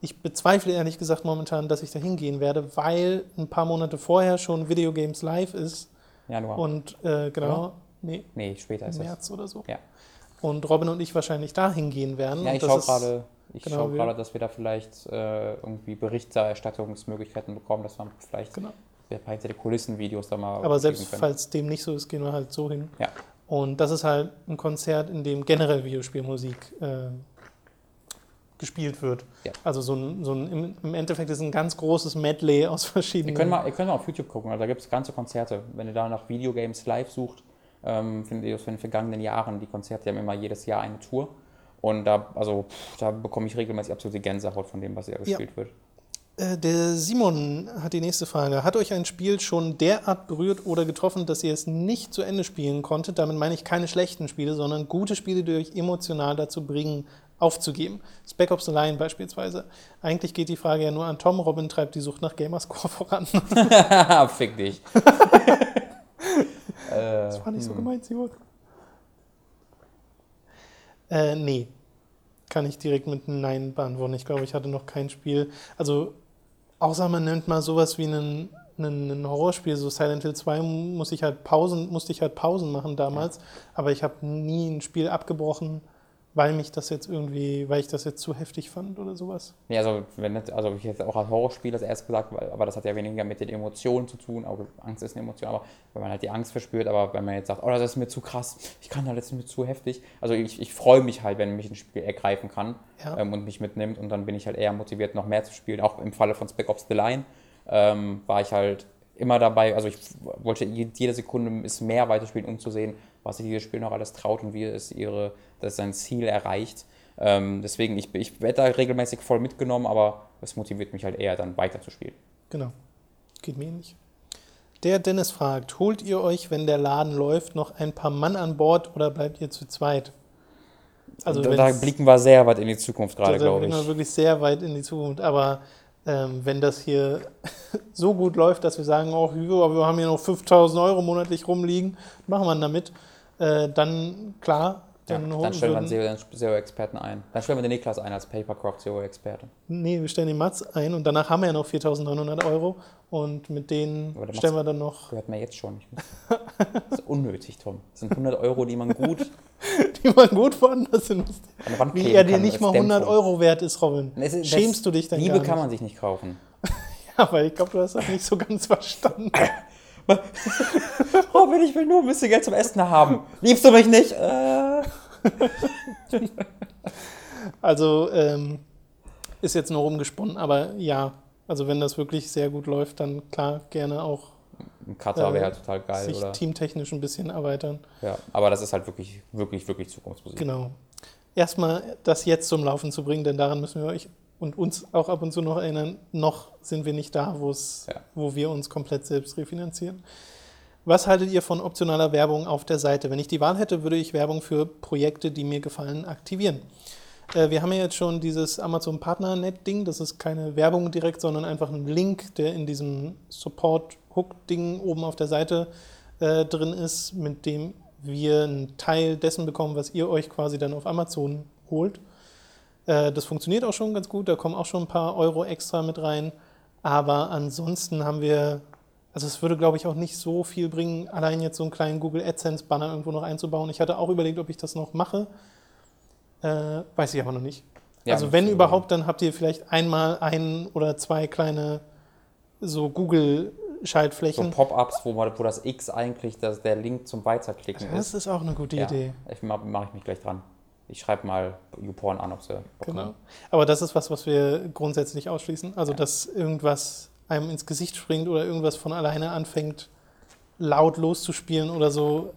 ich bezweifle ehrlich gesagt momentan, dass ich da hingehen werde, weil ein paar Monate vorher schon Video Games Live ist. Januar. Und äh, genau, nee, nee, später ist März es. oder so. Ja. Und Robin und ich wahrscheinlich da hingehen werden. Ja, ich schaue gerade, ich genau schaue gerade, dass wir da vielleicht äh, irgendwie Berichterstattungsmöglichkeiten bekommen, dass man vielleicht genau hinter den Kulissen-Videos da mal. Aber selbst falls dem nicht so ist, gehen wir halt so hin. Ja. Und das ist halt ein Konzert, in dem generell Videospielmusik äh, gespielt wird. Ja. Also so ein, so ein, im Endeffekt ist ein ganz großes Medley aus verschiedenen. Ihr könnt mal, ihr könnt mal auf YouTube gucken, also da gibt es ganze Konzerte. Wenn ihr da nach Videogames live sucht, ähm, findet ihr aus den vergangenen Jahren die Konzerte, die haben immer jedes Jahr eine Tour. Und da, also, pff, da bekomme ich regelmäßig absolute Gänsehaut von dem, was hier gespielt ja. wird. Äh, der Simon hat die nächste Frage. Hat euch ein Spiel schon derart berührt oder getroffen, dass ihr es nicht zu Ende spielen konntet? Damit meine ich keine schlechten Spiele, sondern gute Spiele, die euch emotional dazu bringen, aufzugeben. Spec Ops The Line beispielsweise. Eigentlich geht die Frage ja nur an Tom. Robin treibt die Sucht nach Gamerscore voran. Fick dich. das war nicht so hm. gemeint, Simon. Äh, nee. Kann ich direkt mit Nein beantworten. Ich glaube, ich hatte noch kein Spiel. Also Außer man nimmt mal sowas wie einen, einen, ein Horrorspiel, so Silent Hill 2 muss ich halt Pausen, musste ich halt Pausen machen damals, ja. aber ich habe nie ein Spiel abgebrochen, weil mich das jetzt irgendwie, weil ich das jetzt zu heftig fand oder sowas. Ja, also wenn also ich jetzt auch als Horrorspiel das erst gesagt, aber das hat ja weniger mit den Emotionen zu tun, auch Angst ist eine Emotion, aber wenn man halt die Angst verspürt, aber wenn man jetzt sagt, oh, das ist mir zu krass, ich kann das ist mir zu heftig, also ich, ich freue mich halt, wenn mich ein Spiel ergreifen kann ja. ähm, und mich mitnimmt und dann bin ich halt eher motiviert, noch mehr zu spielen, auch im Falle von Spec Ops The Line ähm, war ich halt immer dabei, also ich wollte jede Sekunde ist mehr weiterspielen, um zu sehen, was sich dieses Spiel noch alles traut und wie es ihre, das sein Ziel erreicht. Ähm, deswegen, ich, ich werde da regelmäßig voll mitgenommen, aber es motiviert mich halt eher, dann weiterzuspielen. Genau. Geht mir nicht. Der Dennis fragt, holt ihr euch, wenn der Laden läuft, noch ein paar Mann an Bord oder bleibt ihr zu zweit? Also da, da blicken wir sehr weit in die Zukunft gerade, glaube ich. Da blicken wir wirklich sehr weit in die Zukunft, aber ähm, wenn das hier so gut läuft, dass wir sagen, oh, wir haben hier noch 5000 Euro monatlich rumliegen, machen wir damit, äh, dann klar, Ja, Dann, holen stellen wir einen SEO-Experten ein. Dann stellen wir den Niklas ein als Papercraft SEO-Experte. Nee, wir stellen den Mats ein und danach haben wir ja noch 4.900 Euro und mit denen stellen wir dann noch, Gehört mir jetzt schon. Das ist unnötig, Tom. Das sind 100 Euro, die man gut die man gut woanders investiert. Wie er dir nicht mal 100 Dämpfung. Euro wert ist, Robin. Ist- Schämst du dich dann Liebe kann man sich nicht kaufen. Ja, weil ich glaube, du hast das nicht so ganz verstanden. Robin, ich will nur ein bisschen Geld zum Essen haben. Liebst du mich nicht? Äh. Also ähm, ist jetzt nur rumgesponnen, aber ja, also wenn das wirklich sehr gut läuft, dann klar gerne auch Ein Cutter Äh, wäre halt total geil, sich oder? teamtechnisch ein bisschen erweitern. Ja, aber das ist halt wirklich, wirklich, wirklich Zukunftsmusik. Genau. Erstmal das jetzt zum Laufen zu bringen, denn daran müssen wir euch und uns auch ab und zu noch erinnern, noch sind wir nicht da, Ja. wo wir uns komplett selbst refinanzieren. Was haltet ihr von optionaler Werbung auf der Seite? Wenn ich die Wahl hätte, würde ich Werbung für Projekte, die mir gefallen, aktivieren. Äh, wir haben ja jetzt schon dieses Amazon Partner-Net-Ding. Das ist keine Werbung direkt, sondern einfach ein Link, der in diesem Support-Hook-Ding oben auf der Seite äh, drin ist, mit dem wir einen Teil dessen bekommen, was ihr euch quasi dann auf Amazon holt. Äh, das funktioniert auch schon ganz gut, da kommen auch schon ein paar Euro extra mit rein. Aber ansonsten haben wir, also es würde glaube ich auch nicht so viel bringen, allein jetzt so einen kleinen Google AdSense-Banner irgendwo noch einzubauen. Ich hatte auch überlegt, ob ich das noch mache. Äh, weiß ich aber noch nicht. Ja, also wenn überhaupt, dann habt ihr vielleicht einmal ein oder zwei kleine so So Google-Schaltflächen. Pop-ups, wo, man- wo das X eigentlich das, der Link zum Weiterklicken das ist. ist auch eine gute Ja, Idee. ich mache mach ich mich gleich dran. Ich schreibe mal YouPorn an, ob sie Bock Genau. Aber das ist was, was wir grundsätzlich ausschließen. Also, Ja. dass irgendwas einem ins Gesicht springt oder irgendwas von alleine anfängt, laut loszuspielen oder so,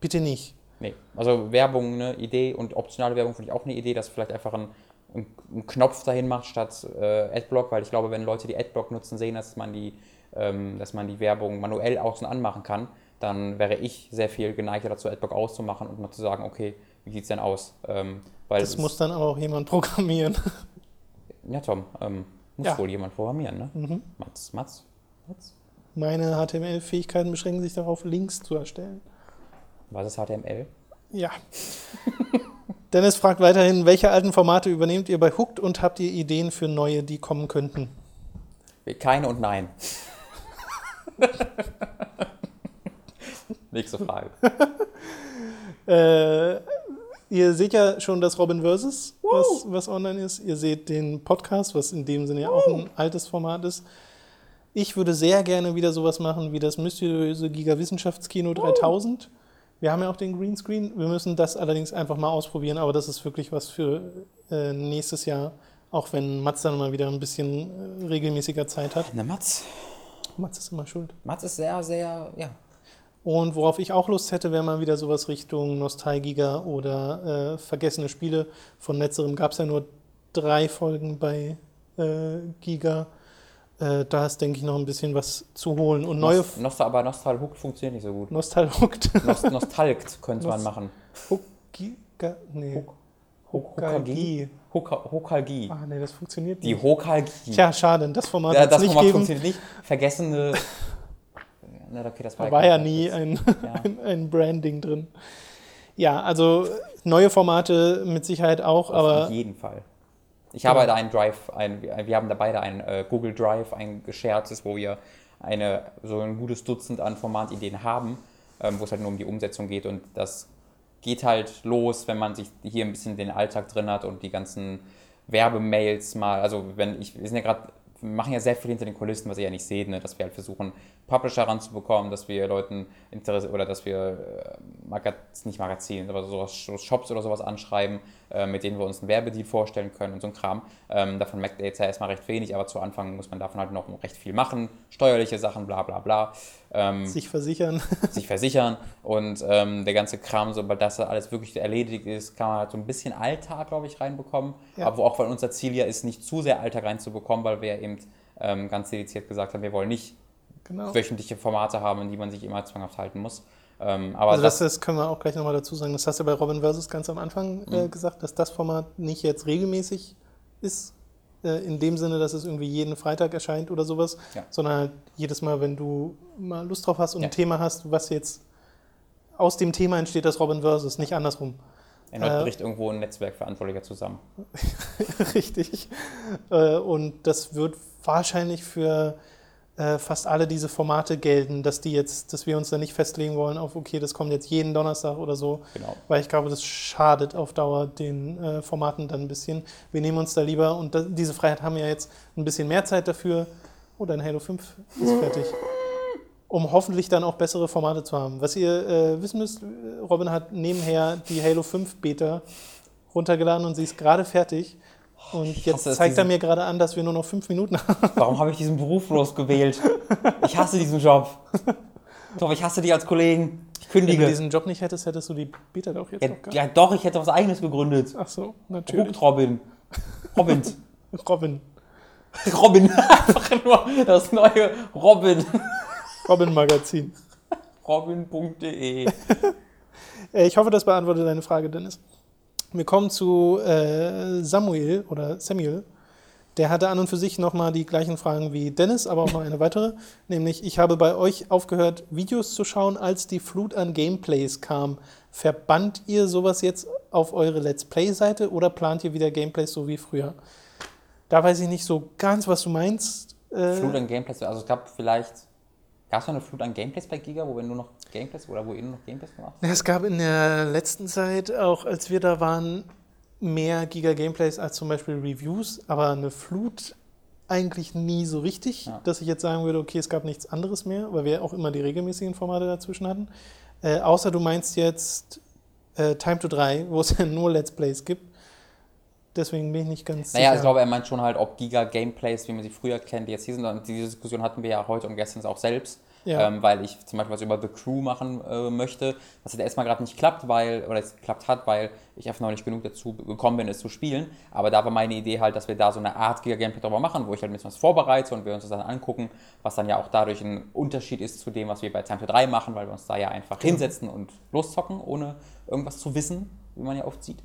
bitte nicht. Nee, also Werbung eine Idee und optionale Werbung finde ich auch eine Idee, dass vielleicht einfach ein, ein, ein Knopf dahin macht statt äh, Adblock, weil ich glaube, wenn Leute die Adblock nutzen, sehen, dass man die, ähm, dass man die Werbung manuell aus- und anmachen kann, dann wäre ich sehr viel geneigter dazu, Adblock auszumachen und mal zu sagen, okay, wie sieht es denn aus? Ähm, Das es- muss dann aber auch jemand programmieren. Ja, Tom, ähm, muss Ja. wohl jemand programmieren, ne? Mhm. Mats, Mats, Mats. Meine HTML-Fähigkeiten beschränken sich darauf, Links zu erstellen. Was ist HTML? Ja. Dennis fragt weiterhin, welche alten Formate übernehmt ihr bei Hooked und habt ihr Ideen für neue, die kommen könnten? Keine und nein. Nächste Frage. Äh, ihr seht ja schon das Robin Versus, was, was online ist. Ihr seht den Podcast, was in dem Sinne ja auch ein altes Format ist. Ich würde sehr gerne wieder sowas machen wie das mysteriöse Giga-Wissenschaftskino 3000. Wir haben ja auch den Greenscreen. Wir müssen das allerdings einfach mal ausprobieren, aber das ist wirklich was für äh, nächstes Jahr, auch wenn Mats dann mal wieder ein bisschen äh, regelmäßiger Zeit hat. Ne, Mats. Mats ist immer schuld. Mats ist sehr, sehr, ja. Und worauf ich auch Lust hätte, wäre mal wieder sowas Richtung Nostalgiga oder äh, vergessene Spiele. Von letzterem gab es ja nur drei Folgen bei äh, Giga. Äh, da ist, denke ich, noch ein bisschen was zu holen. Und neue Nost, Nostal, aber Nostal funktioniert nicht so gut. Nostalhuckt. Nost, Nostalgt könnte man Nos- machen. Giga. Nee. Hokalgie? Hoka- Hokalgie. Ah, nee, das funktioniert Die nicht. Hokalgie. Tja, schade, das Format ja, das nicht Format geben. funktioniert nicht. Vergessene. Okay, das war, Da war ja kein nie ein, Ja. ein, ein Branding drin. Ja, also neue Formate mit Sicherheit auch, aber Auf jeden Fall. Ich habe da einen Drive, ein, wir haben da beide einen äh, Google Drive, ein geschertes, wo wir eine, so ein gutes Dutzend an Formatideen haben, ähm, wo es halt nur um die Umsetzung geht und das geht halt los, wenn man sich hier ein bisschen den Alltag drin hat und die ganzen Werbemails mal, also wenn ich, wir sind ja gerade, wir machen ja sehr viel hinter den Kulissen, was ihr ja nicht seht, ne, dass wir halt versuchen, Publisher ranzubekommen, dass wir Leuten Interesse oder dass wir äh, Magaz nicht Magazin, aber sowas, so Shops oder sowas anschreiben, äh, mit denen wir uns einen Werbedeal vorstellen können und so ein Kram. Ähm, davon merkt ihr jetzt ja erstmal recht wenig, aber zu Anfang muss man davon halt noch recht viel machen, steuerliche Sachen, bla bla bla. Ähm, sich versichern. sich versichern und ähm, der ganze Kram, sobald das alles wirklich erledigt ist, kann man halt so ein bisschen Alltag, glaube ich, reinbekommen. Ja. Aber auch weil unser Ziel ja ist, nicht zu sehr Alltag reinzubekommen, weil wir eben ähm, ganz dediziert gesagt haben, wir wollen nicht Genau. wöchentliche Formate haben, an die man sich immer zwanghaft halten muss. Ähm, Also das, das, das können wir auch gleich nochmal dazu sagen. Das hast du bei Robin Versus ganz am Anfang äh, Mhm. gesagt, dass das Format nicht jetzt regelmäßig ist, äh, in dem Sinne, dass es irgendwie jeden Freitag erscheint oder sowas, Ja. sondern halt jedes Mal, wenn du mal Lust drauf hast und Ja. ein Thema hast, was jetzt aus dem Thema entsteht, das Robin Versus, nicht andersrum. Erneut Äh, bricht irgendwo ein Netzwerkverantwortlicher zusammen. Richtig. Äh, Und das wird wahrscheinlich für äh, fast alle diese Formate gelten, dass die jetzt, dass wir uns da nicht festlegen wollen auf, okay, das kommt jetzt jeden Donnerstag oder so, Genau. weil ich glaube, das schadet auf Dauer den äh, Formaten dann ein bisschen. Wir nehmen uns da lieber, und da, diese Freiheit haben wir ja jetzt ein bisschen mehr Zeit dafür. Oh, dein Halo 5 ist fertig. Um hoffentlich dann auch bessere Formate zu haben. Was ihr äh, wissen müsst, Robin hat nebenher die Halo 5 Beta runtergeladen und sie ist gerade fertig. Und jetzt es, zeigt er mir gerade an, dass wir nur noch fünf Minuten haben. Warum habe ich diesen Beruf bloß gewählt? Ich hasse diesen Job. Doch, ich hasse die als Kollegen. Ich Wenn du kündige. diesen Job nicht hättest, hättest du die Beta doch jetzt Ja, noch gehabt. ja, doch, ich hätte was eigenes gegründet. Ach so, natürlich. Guckt Robin. Robin. Robin. Robin. Einfach nur das neue Robin. Robin Magazin. Robin.de. Äh, Ich hoffe, das beantwortet deine Frage, Dennis. Wir kommen zu äh, Samuel oder Samuel. Der hatte an und für sich nochmal die gleichen Fragen wie Dennis, aber auch noch eine weitere. Nämlich, ich habe bei euch aufgehört, Videos zu schauen, als die Flut an Gameplays kam. Verbannt ihr sowas jetzt auf eure Let's Play-Seite oder plant ihr wieder Gameplays so wie früher? Da weiß ich nicht so ganz, was du meinst. Äh, Flut an Gameplays. Also es gab vielleicht. Gab es noch eine Flut an Gameplays bei Giga, wo wir nur noch Gameplays oder wo ihr noch Gameplays gemacht habt? Es gab in der letzten Zeit, auch als wir da waren, mehr Giga-Gameplays als zum Beispiel Reviews, aber eine Flut eigentlich nie so richtig, Ja. dass ich jetzt sagen würde, okay, es gab nichts anderes mehr, weil wir auch immer die regelmäßigen Formate dazwischen hatten. Äh, außer du meinst jetzt äh, Time to 3, wo es ja nur Let's Plays gibt. Deswegen bin ich nicht ganz Naja, ich sicher. glaube, er meint schon halt, ob Giga-Gameplays, wie man sie früher kennt, die jetzt hier sind. Und diese Diskussion hatten wir ja heute und gestern auch selbst. Ja. Ähm, weil ich zum Beispiel was über The Crew machen äh, möchte, was jetzt erstmal gerade nicht klappt, weil, oder es geklappt hat, weil ich einfach noch nicht genug dazu gekommen bin, es zu spielen. Aber da war meine Idee halt, dass wir da so eine Art Giga-Gameplay drüber machen, wo ich halt ein bisschen was vorbereite und wir uns das dann angucken, was dann ja auch dadurch ein Unterschied ist zu dem, was wir bei Time to 3 machen, weil wir uns da ja einfach hinsetzen und loszocken, ohne irgendwas zu wissen, wie man ja oft sieht.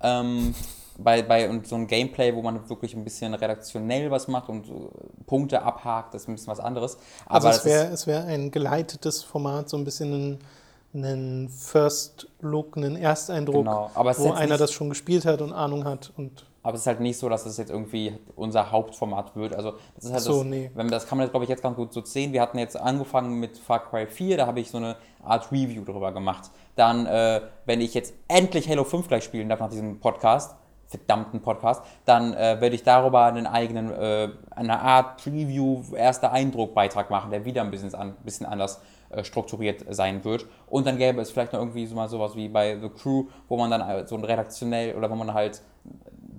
Ähm, bei, bei und so ein Gameplay, wo man wirklich ein bisschen redaktionell was macht und Punkte abhakt, das ist ein bisschen was anderes. also Aber es das ist- wäre es wär ein geleitetes Format, so ein bisschen ein, ein First Look, einen Ersteindruck, Genau, es wo einer das schon gespielt hat und Ahnung hat und Aber es ist halt nicht so, dass es jetzt irgendwie unser Hauptformat wird. Also das ist halt so, das, nee. wenn, das kann man jetzt, glaube ich, jetzt ganz gut so sehen. Wir hatten jetzt angefangen mit Far Cry 4, da habe ich so eine Art Review drüber gemacht. Dann, äh, wenn ich jetzt endlich Halo 5 gleich spielen darf nach diesem Podcast, verdammten Podcast, dann äh, werde ich darüber einen eigenen, äh, eine Art Preview, erster Eindruck-Beitrag machen, der wieder ein bisschen, an, bisschen anders äh, strukturiert sein wird. Und dann gäbe es vielleicht noch irgendwie so mal sowas wie bei The Crew, wo man dann äh, so ein redaktionell oder wo man halt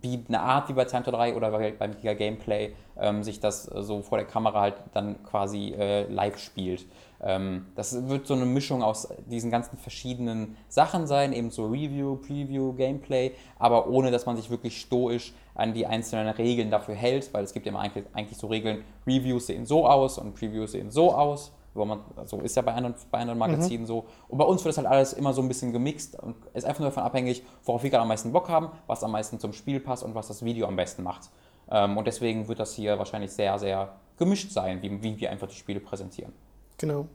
wie eine Art wie bei Time to 3 oder bei- beim Giga Gameplay ähm, sich das äh, so vor der Kamera halt dann quasi äh, live spielt. Ähm, das wird so eine Mischung aus diesen ganzen verschiedenen Sachen sein, eben so Review, Preview, Gameplay, aber ohne dass man sich wirklich stoisch an die einzelnen Regeln dafür hält, weil es gibt immer eigentlich, eigentlich so Regeln, Reviews sehen so aus und Previews sehen so aus. Man, so ist ja bei anderen, bei anderen Magazinen so. Und bei uns wird das halt alles immer so ein bisschen gemixt und ist einfach nur davon abhängig, worauf wir gerade am meisten Bock haben, was am meisten zum Spiel passt und was das Video am besten macht. Ähm, und deswegen wird das hier wahrscheinlich sehr, sehr gemischt sein, wie, wie wir einfach die Spiele präsentieren. Genau.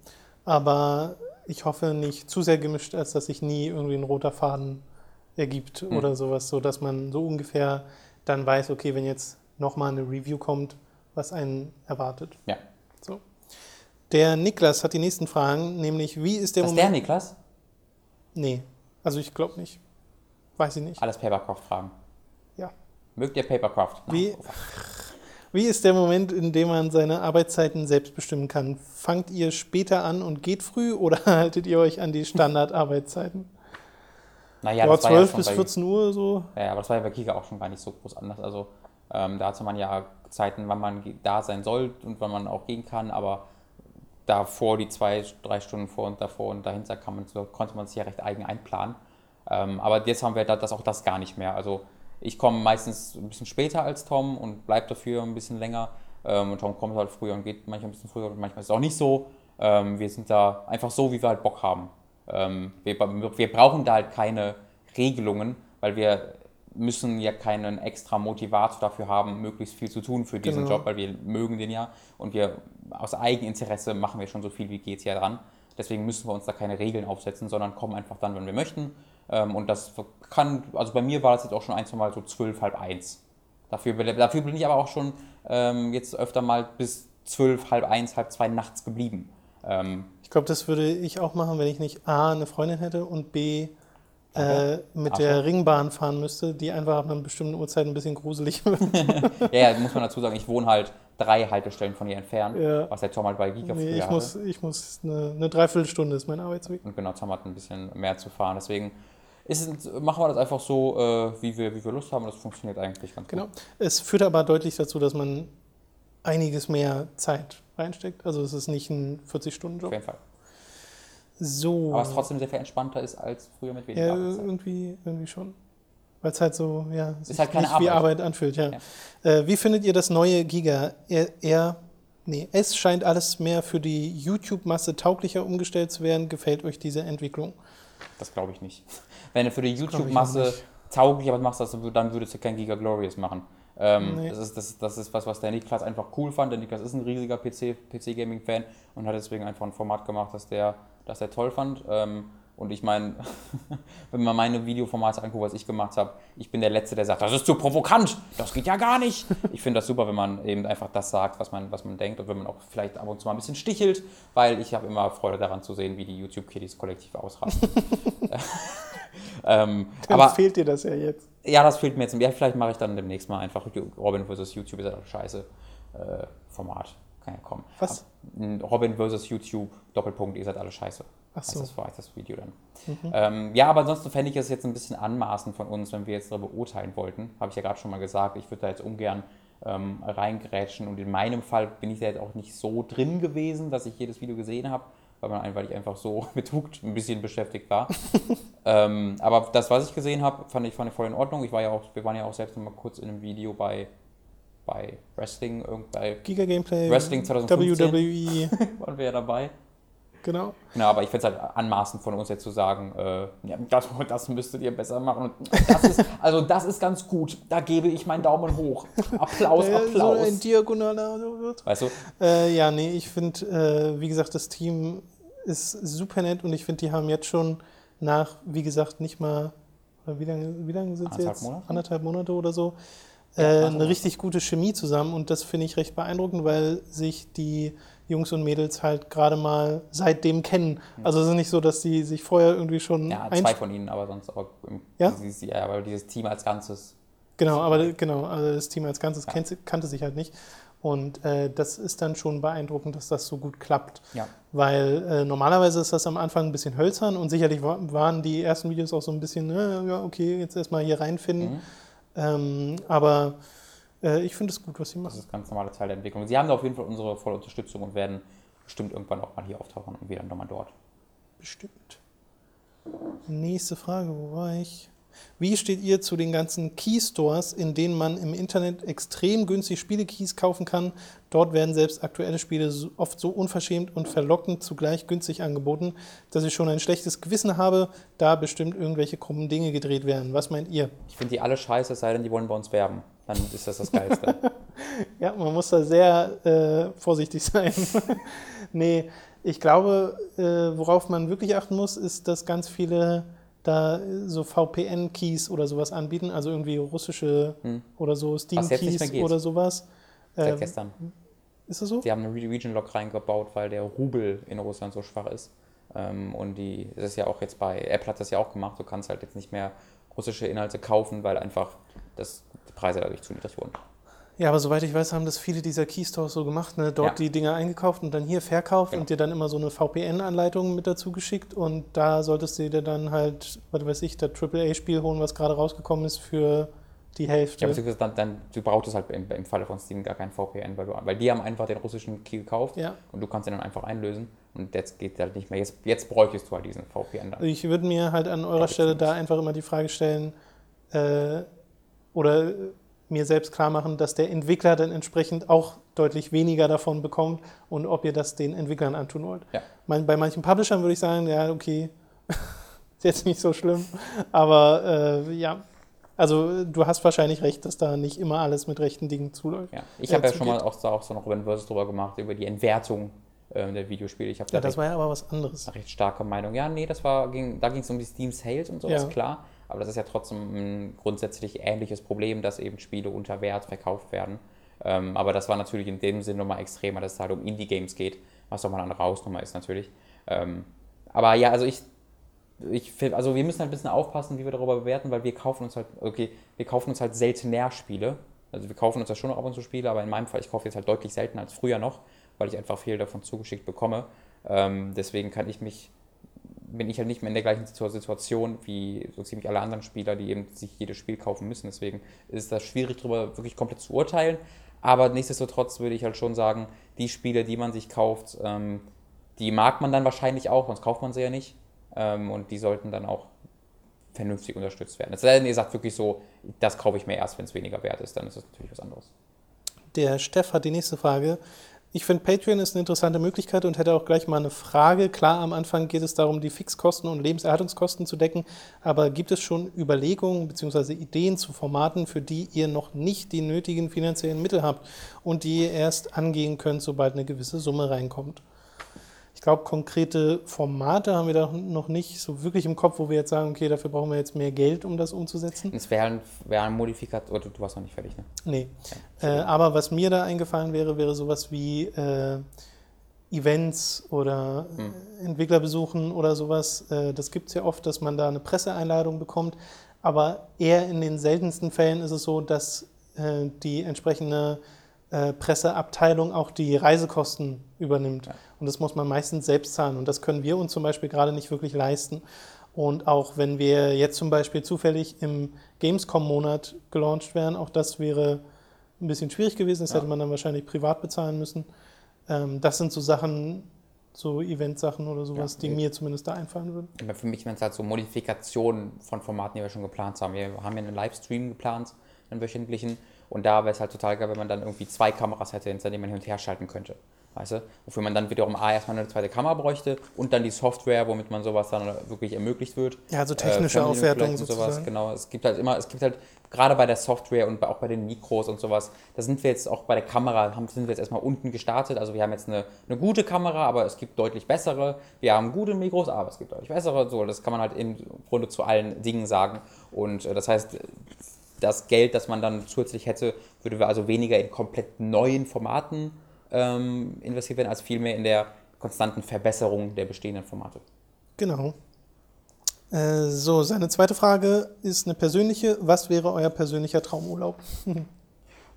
Aber ich hoffe nicht zu sehr gemischt, als dass sich nie irgendwie ein roter Faden ergibt Hm. oder sowas, so dass man so ungefähr dann weiß, okay, wenn jetzt nochmal eine Review kommt, was einen erwartet. Ja. So. Der Niklas hat die nächsten Fragen, nämlich wie ist der Das ist der Moment. Niklas? nee, also ich glaube nicht. Weiß ich nicht. Alles Papercraft-Fragen. Ja. Mögt ihr Papercraft? Wie, wie ist der Moment, in dem man seine Arbeitszeiten selbst bestimmen kann? Fangt ihr später an und geht früh oder haltet ihr euch an die Standardarbeitszeiten? Naja, Ja, das war ja 12 schon bis bei, 14 Uhr so. Ja, aber das war ja bei Kika auch schon gar nicht so groß anders. Also ähm, da hatte man ja Zeiten, wann man da sein soll und wann man auch gehen kann, aber davor, die zwei, drei Stunden vor und davor und dahinter kann man, konnte man sich ja recht eigen einplanen. Ähm, aber jetzt haben wir da, das auch das gar nicht mehr. Also ich komme meistens ein bisschen später als Tom und bleibe dafür ein bisschen länger. Ähm, und Tom kommt halt früher und geht manchmal ein bisschen früher und manchmal ist es auch nicht so. Ähm, wir sind da einfach so, wie wir halt Bock haben. Ähm, wir, wir brauchen da halt keine Regelungen, weil wir müssen ja keinen extra Motivator dafür haben, möglichst viel zu tun für diesen Genau. Job, weil wir mögen den ja und wir aus Eigeninteresse machen wir schon so viel wie geht ja dran. Deswegen müssen wir uns da keine Regeln aufsetzen, sondern kommen einfach dann, wenn wir möchten. Ähm, und das kann, also bei mir war das jetzt auch schon ein, zwei Mal so zwölf, halb eins. Dafür, dafür bin ich aber auch schon ähm, jetzt öfter mal bis zwölf, halb eins, halb zwei nachts geblieben. Ähm, ich glaube, das würde ich auch machen, wenn ich nicht A, eine Freundin hätte und B, äh, mit der so. Ringbahn fahren müsste, die einfach ab einer bestimmten Uhrzeit ein bisschen gruselig wird. ja, ja, muss man dazu sagen, ich wohne halt drei Haltestellen von hier entfernt, ja. was der Tom halt bei Giga nee, ich muss, ich muss eine, eine Dreiviertelstunde ist mein Arbeitsweg. Und genau, Tom hat ein bisschen mehr zu fahren, deswegen ist, machen wir das einfach so, äh, wie, wir, wie wir Lust haben das funktioniert eigentlich ganz genau. gut. Genau. Es führt aber deutlich dazu, dass man einiges mehr Zeit reinsteckt. Also es ist nicht ein 40-Stunden-Job. Auf jeden Fall. So. Aber es trotzdem sehr viel entspannter ist als früher mit weniger Ja, irgendwie, irgendwie schon. Weil es halt so, ja, sich halt nicht Arbeit. wie Arbeit anfühlt, ja. ja. Äh, wie findet ihr das neue Giga? Er, er, nee, es scheint alles mehr für die YouTube-Masse tauglicher umgestellt zu werden. Gefällt euch diese Entwicklung? Das glaube ich nicht. Wenn du für die YouTube-Masse tauglicher was machst, dann würdest du kein Giga Glorious machen. Ähm, nee. das, ist, das, das ist was, was der Niklas einfach cool fand. Der Niklas ist ein riesiger PC-Gaming-Fan PC und hat deswegen einfach ein Format gemacht, das der das er toll fand. Ähm, und ich meine, wenn man meine Videoformate anguckt, was ich gemacht habe, ich bin der Letzte, der sagt, das ist zu provokant, das geht ja gar nicht. Ich finde das super, wenn man eben einfach das sagt, was man, was man denkt und wenn man auch vielleicht ab und zu mal ein bisschen stichelt, weil ich habe immer Freude daran zu sehen, wie die YouTube-Kiddies kollektiv ausrasten. ähm, Dann aber fehlt dir das ja jetzt. Ja, das fehlt mir jetzt. Ja, vielleicht mache ich dann demnächst mal einfach Robin vs. YouTube ist ja scheiße äh, Format kann ja kommen. Was? Robin versus YouTube, Doppelpunkt, ihr seid alle scheiße. Ach so. Das war jetzt das Video dann. Mhm. Ähm, ja, aber ansonsten fände ich es jetzt ein bisschen anmaßend von uns, wenn wir jetzt darüber urteilen wollten. Habe ich ja gerade schon mal gesagt, ich würde da jetzt ungern ähm, reingrätschen. Und in meinem Fall bin ich da jetzt auch nicht so drin gewesen, dass ich jedes Video gesehen habe, weil, man, weil ich einfach so betugt ein bisschen beschäftigt war. ähm, aber das, was ich gesehen habe, fand ich, fand ich voll in Ordnung. Ich war ja auch, wir waren ja auch selbst noch mal kurz in einem Video bei bei Wrestling, bei Giga Gameplay, Wrestling 2015 WWE. waren wir ja dabei. Genau. Genau, aber ich finde es halt anmaßend von uns jetzt zu sagen, äh, ja, das, das müsstet ihr besser machen. Das ist, also das ist ganz gut. Da gebe ich meinen Daumen hoch. Applaus, Applaus. So ein diagonaler. Weißt du? Äh, ja, nee, ich finde, äh, wie gesagt, das Team ist super nett und ich finde, die haben jetzt schon nach, wie gesagt, nicht mal, wie lange, wie lange sind sie jetzt? Monate? Anderthalb Monate oder so äh, eine richtig gute Chemie zusammen und das finde ich recht beeindruckend, weil sich die Jungs und Mädels halt gerade mal seitdem kennen. Also es ist nicht so, dass die sich vorher irgendwie schon. Ja, zwei von ihnen, aber sonst auch. Ja? ja, aber dieses Team als Ganzes. Genau, aber genau, also das Team als Ganzes ja. kannte, kannte sich halt nicht. Und äh, das ist dann schon beeindruckend, dass das so gut klappt. Ja. Weil äh, normalerweise ist das am Anfang ein bisschen hölzern und sicherlich waren die ersten Videos auch so ein bisschen, äh, ja, okay, jetzt erstmal hier reinfinden. Mhm. Ähm, aber äh, ich finde es gut, was sie machen. Das ist ganz normaler Teil der Entwicklung. Sie haben da auf jeden Fall unsere volle Unterstützung und werden bestimmt irgendwann auch mal hier auftauchen und dann nochmal dort. Bestimmt. Nächste Frage, wo war ich? Wie steht ihr zu den ganzen Key-Stores, in denen man im Internet extrem günstig Spiele-Keys kaufen kann? Dort werden selbst aktuelle Spiele oft so unverschämt und verlockend zugleich günstig angeboten, dass ich schon ein schlechtes Gewissen habe, da bestimmt irgendwelche krummen Dinge gedreht werden. Was meint ihr? Ich finde die alle scheiße, es sei denn, die wollen bei uns werben. Dann ist das das Geilste. ja, man muss da sehr äh, vorsichtig sein. nee, ich glaube, äh, worauf man wirklich achten muss, ist, dass ganz viele da so VPN-Keys oder sowas anbieten, also irgendwie russische hm. oder so Steam-Keys oder sowas. Seit ähm, gestern. Ist das so? Die haben eine Region-Lock reingebaut, weil der Rubel in Russland so schwach ist. Ähm, und die, das ist ja auch jetzt bei, Apple hat das ja auch gemacht, du kannst halt jetzt nicht mehr russische Inhalte kaufen, weil einfach das, Preise dadurch zu niedrig wurden. Ja, aber soweit ich weiß, haben das viele dieser Keystores so gemacht, ne? dort ja. die Dinger eingekauft und dann hier verkauft genau. und dir dann immer so eine VPN-Anleitung mit dazu geschickt und da solltest du dir dann halt, was weiß ich, das AAA-Spiel holen, was gerade rausgekommen ist für die Hälfte. Ja, beziehungsweise dann, dann du brauchst es halt im, im Falle von Steam gar kein VPN, weil, du, weil die haben einfach den russischen Key gekauft ja. und du kannst den dann einfach einlösen und jetzt geht halt nicht mehr. Jetzt, jetzt bräuchtest du halt diesen VPN dann. Ich würde mir halt an eurer Stelle da einfach immer die Frage stellen, äh, oder mir selbst klar machen, dass der Entwickler dann entsprechend auch deutlich weniger davon bekommt und ob ihr das den Entwicklern antun wollt. Ja. Bei manchen Publishern würde ich sagen, ja, okay, ist jetzt nicht so schlimm, aber äh, ja, also du hast wahrscheinlich recht, dass da nicht immer alles mit rechten Dingen zuläuft. Ja. Ich habe ja schon mal auch, auch so noch Robin Versus drüber gemacht, über die Entwertung äh, der Videospiele. Ich ja, das war ja aber was anderes. Eine recht starke Meinung. Ja, nee, das war, ging, da ging es um die Steam Sales und sowas, Ja. klar. Aber das ist ja trotzdem ein grundsätzlich ähnliches Problem, dass eben Spiele unter Wert verkauft werden. Ähm, aber das war natürlich in dem Sinne nochmal extremer, dass es halt um Indie-Games geht, was nochmal eine andere Hausnummer ist natürlich. Ähm, aber ja, also ich, ich also wir müssen halt ein bisschen aufpassen, wie wir darüber bewerten, weil wir kaufen uns halt, okay, wir kaufen uns halt seltener Spiele. Also wir kaufen uns ja schon ab und zu Spiele, aber in meinem Fall, ich kaufe jetzt halt deutlich seltener als früher noch, weil ich einfach viel davon zugeschickt bekomme. Ähm, deswegen kann ich mich, bin ich halt nicht mehr in der gleichen Situ- Situation wie so ziemlich alle anderen Spieler, die eben sich jedes Spiel kaufen müssen. Deswegen ist das schwierig, darüber wirklich komplett zu urteilen. Aber nichtsdestotrotz würde ich halt schon sagen, die Spiele, die man sich kauft, ähm, die mag man dann wahrscheinlich auch, sonst kauft man sie ja nicht. Ähm, und die sollten dann auch vernünftig unterstützt werden. Es sei denn, ihr sagt wirklich so, das kaufe ich mir erst, wenn es weniger wert ist, dann ist das natürlich was anderes. Der Steff hat die nächste Frage. Ich finde, Patreon ist eine interessante Möglichkeit und hätte auch gleich mal eine Frage. Klar, am Anfang geht es darum, die Fixkosten und Lebenserhaltungskosten zu decken, aber gibt es schon Überlegungen bzw. Ideen zu Formaten, für die ihr noch nicht die nötigen finanziellen Mittel habt und die ihr erst angehen könnt, sobald eine gewisse Summe reinkommt? Ich glaube, konkrete Formate haben wir da noch nicht so wirklich im Kopf, wo wir jetzt sagen, okay, dafür brauchen wir jetzt mehr Geld, um das umzusetzen. Es wäre ein, wär ein Modifikat, oder du warst noch nicht fertig, ne? Nee. Äh, aber was mir da eingefallen wäre, wäre sowas wie äh, Events oder Hm. äh, Entwickler besuchen oder sowas. Äh, das gibt es ja oft, dass man da eine Presseeinladung bekommt. Aber eher in den seltensten Fällen ist es so, dass äh, die entsprechende äh, Presseabteilung auch die Reisekosten übernimmt. Ja. Und das muss man meistens selbst zahlen. Und das können wir uns zum Beispiel gerade nicht wirklich leisten. Und auch wenn wir jetzt zum Beispiel zufällig im Gamescom-Monat gelauncht wären, auch das wäre ein bisschen schwierig gewesen. Das Ja. hätte man dann wahrscheinlich privat bezahlen müssen. Ähm, das sind so Sachen, so Eventsachen oder sowas, Ja, die mir zumindest da einfallen würden. Aber Für mich wären es halt so Modifikationen von Formaten, die wir schon geplant haben. Wir haben ja einen Livestream geplant, einen wöchentlichen. Und da wäre es halt total geil, wenn man dann irgendwie zwei Kameras hätte, hinter denen man hin und her schalten könnte. Weißt du? Wofür man dann wiederum A, erstmal eine zweite Kamera bräuchte und dann die Software, womit man sowas dann wirklich ermöglicht wird. Ja, so technische Äh, Aufwertung und sozusagen. Genau, es gibt halt immer, es gibt halt gerade bei der Software und auch bei den Mikros und sowas, da sind wir jetzt auch bei der Kamera, haben, sind wir jetzt erstmal unten gestartet. Also wir haben jetzt eine, eine gute Kamera, aber es gibt deutlich bessere. Wir haben gute Mikros, aber es gibt deutlich bessere. So, das kann man halt im Grunde zu allen Dingen sagen. Und äh, das heißt, das Geld, das man dann zusätzlich hätte, würde also weniger in komplett neuen Formaten ähm, investiert werden, als vielmehr in der konstanten Verbesserung der bestehenden Formate. Genau. Äh, so, seine zweite Frage ist eine persönliche. Was wäre euer persönlicher Traumurlaub?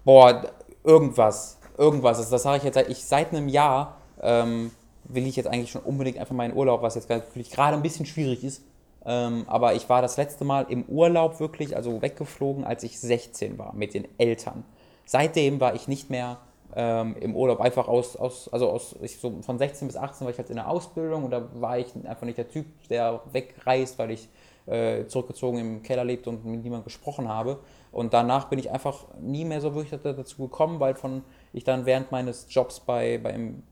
Boah, irgendwas. Irgendwas. Das, das sage ich jetzt seit, ich, seit einem Jahr. Ähm, will ich jetzt eigentlich schon unbedingt einfach meinen Urlaub, was jetzt gerade ein bisschen schwierig ist. Ähm, aber ich war das letzte Mal im Urlaub wirklich, also weggeflogen, als ich 16 war, mit den Eltern. Seitdem war ich nicht mehr ähm, im Urlaub, einfach aus, aus also aus, ich so von 16 bis 18 war ich halt in der Ausbildung und da war ich einfach nicht der Typ, der wegreist, weil ich äh, zurückgezogen im Keller lebte und mit niemandem gesprochen habe. Und danach bin ich einfach nie mehr so wirklich da- dazu gekommen, weil von ich dann während meines Jobs bei, beim,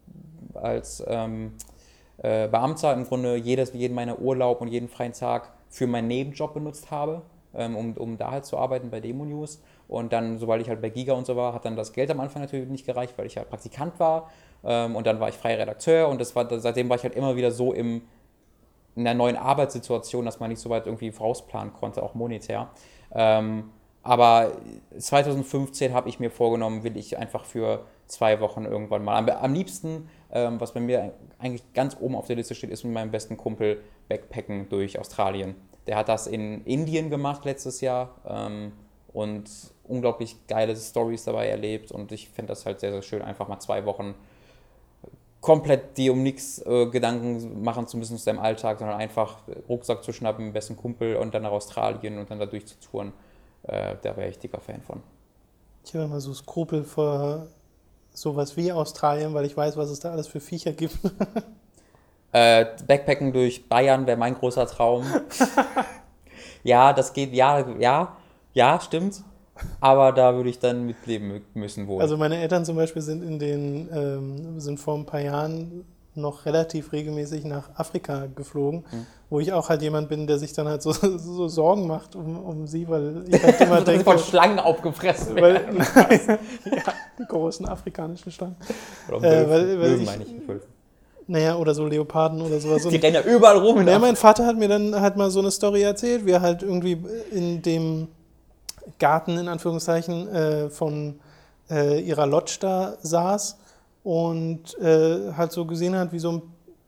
als ähm, äh, Beamter im Grunde jedes, jeden meiner Urlaub und jeden freien Tag für meinen Nebenjob benutzt habe, ähm, um, um da halt zu arbeiten bei Demo News. Und dann, sobald ich halt bei Giga und so war, hat dann das Geld am Anfang natürlich nicht gereicht, weil ich ja Praktikant war. Ähm, und dann war ich freier Redakteur und das war, seitdem war ich halt immer wieder so im, in einer neuen Arbeitssituation, dass man nicht so weit irgendwie vorausplanen konnte, auch monetär. Ähm, aber 2015 habe ich mir vorgenommen, will ich einfach für zwei Wochen irgendwann mal. Am, am liebsten, ähm, was bei mir eigentlich ganz oben auf der Liste steht, ist mit meinem besten Kumpel Backpacken durch Australien. Der hat das in Indien gemacht letztes Jahr ähm, und unglaublich geile Stories dabei erlebt. Und ich finde das halt sehr, sehr schön, einfach mal zwei Wochen komplett dir um nichts äh, Gedanken machen zu müssen aus deinem Alltag, sondern einfach Rucksack zu schnappen, besten Kumpel und dann nach Australien und dann da durchzutouren. Äh, da wäre ich dicker Fan von. Ich habe immer so Skrupel vor sowas wie Australien, weil ich weiß, was es da alles für Viecher gibt. Äh, Backpacken durch Bayern wäre mein großer Traum. ja, das geht, ja, ja, ja, stimmt. Aber da würde ich dann mitleben müssen wohl. Also meine Eltern zum Beispiel sind in den, ähm, sind vor ein paar Jahren noch relativ regelmäßig nach Afrika geflogen, Mhm. wo ich auch halt jemand bin, der sich dann halt so, so Sorgen macht um, um sie, weil ich halt immer denke, von Schlangen aufgefressen weil, werden. ja, großen afrikanischen Schlangen. Oder äh, weil- weil Löwen ich- meine ich, Wölfe. Naja, oder so Leoparden oder sowas. Die rennen ja überall rum. in ja, Afrika. mein Vater hat mir dann halt mal so eine Story erzählt, wie er halt irgendwie in dem Garten, in Anführungszeichen, äh, von äh, ihrer Lodge da saß und äh, halt so gesehen hat, wie so ein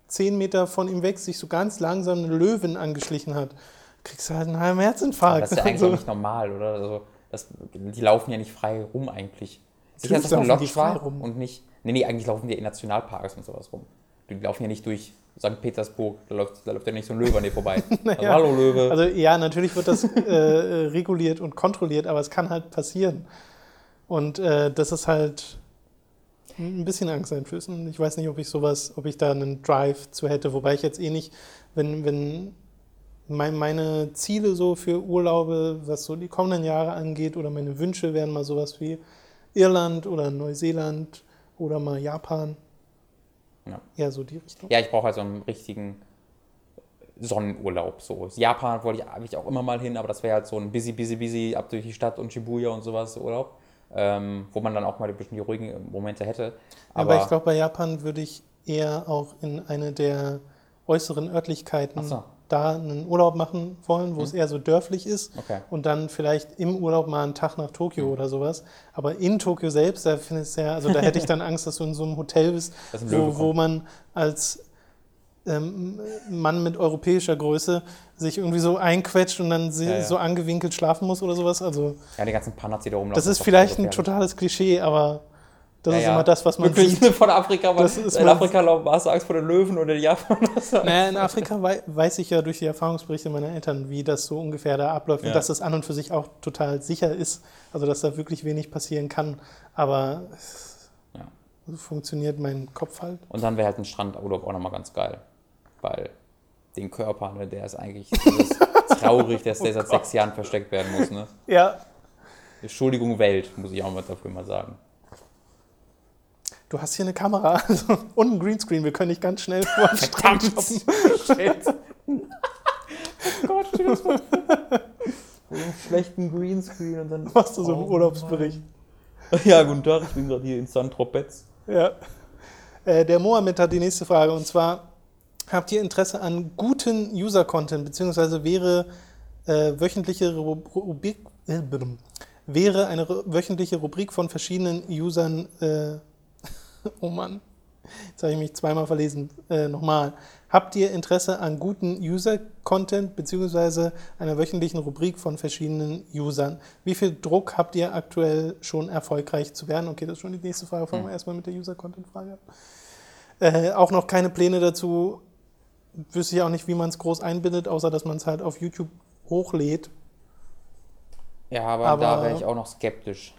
10 Meter von ihm weg sich so ganz langsam eine Löwin angeschlichen hat. Kriegst du halt einen halben Aber Herzinfarkt. das ist ja eigentlich So. auch nicht normal, oder? Also, das, die laufen ja nicht frei rum eigentlich. Sicher, dass die Lodge war rum. und nicht. Nee, nee, eigentlich laufen die in Nationalparks und sowas rum. Die laufen ja nicht durch St. Petersburg, da läuft, da läuft ja nicht so ein Löwe an dir vorbei. Naja. also, hallo Löwe. Also ja, natürlich wird das äh, äh, reguliert und kontrolliert, aber es kann halt passieren. Und äh, das ist halt ein bisschen angsteinflößend. Ich weiß nicht, ob ich sowas, ob ich da einen Drive zu hätte, wobei ich jetzt eh nicht, wenn, wenn mein, meine Ziele so für Urlaube, was so die kommenden Jahre angeht, oder meine Wünsche wären mal sowas wie Irland oder Neuseeland oder mal Japan. Ja. Eher so die Richtung. Ja, ich brauche halt so einen richtigen Sonnenurlaub. So. Japan wollte ich, hab ich auch immer mal hin, aber das wäre halt so ein busy, busy, busy ab durch die Stadt und Shibuya und sowas Urlaub. Ähm, wo man dann auch mal ein bisschen die ruhigen Momente hätte. Aber, ich glaube, bei Japan würde ich eher auch in eine der äußeren Örtlichkeiten Ach so. Da einen Urlaub machen wollen, wo Mhm. es eher so dörflich ist. Okay. Und dann vielleicht im Urlaub mal einen Tag nach Tokio Mhm. oder sowas. Aber in Tokio selbst, da finde ich es ja, also da hätte ich dann Angst, dass du in so einem Hotel bist, ein wo, wo man als ähm, Mann mit europäischer Größe sich irgendwie so einquetscht und dann Ja, ja. so angewinkelt schlafen muss oder sowas. Also Ja, die ganzen Panas, die da rumlaufen. das ist vielleicht ein totales Klischee, aber das Ja, ist immer das, was man Wirklich sieht. von Afrika, weil in Afrika hast du Angst vor den Löwen oder den Japan. Naja, in Afrika wei weiß ich ja durch die Erfahrungsberichte meiner Eltern, wie das so ungefähr da abläuft Ja. und dass das an und für sich auch total sicher ist. Also, dass da wirklich wenig passieren kann. Aber Ja. so funktioniert mein Kopf halt. Und dann wäre halt ein Strandurlaub auch nochmal ganz geil. Weil den Körper, ne, der ist eigentlich ist traurig, dass der seit sechs Jahren versteckt werden muss. Ne? Ja. Entschuldigung, Welt, muss ich auch mal dafür mal sagen. Du hast hier eine Kamera also, und einen Greenscreen. Wir können dich ganz schnell vor den Strand shoppen. oh Gott, das mal so einen schlechten Greenscreen und dann. Machst du so einen Oh Urlaubsbericht. Mann. Ja, guten Tag, ich bin gerade hier in San Tropez. Ja. Äh, der Mohammed hat die nächste Frage und zwar: Habt ihr Interesse an guten User-Content, beziehungsweise wäre äh, wöchentliche Ru- Rubrik, äh, wäre eine wöchentliche Rubrik von verschiedenen Usern, äh, oh Mann, jetzt habe ich mich zweimal verlesen, äh, nochmal. Habt ihr Interesse an guten User-Content, beziehungsweise einer wöchentlichen Rubrik von verschiedenen Usern? Wie viel Druck habt ihr aktuell schon erfolgreich zu werden? Okay, das ist schon die nächste Frage. Fangen wir erstmal mit der User-Content-Frage an. Äh, auch noch keine Pläne dazu. Wüsste ich auch nicht, wie man es groß einbindet, außer dass man es halt auf YouTube hochlädt. Ja, aber, Aber- da wäre ich auch noch skeptisch.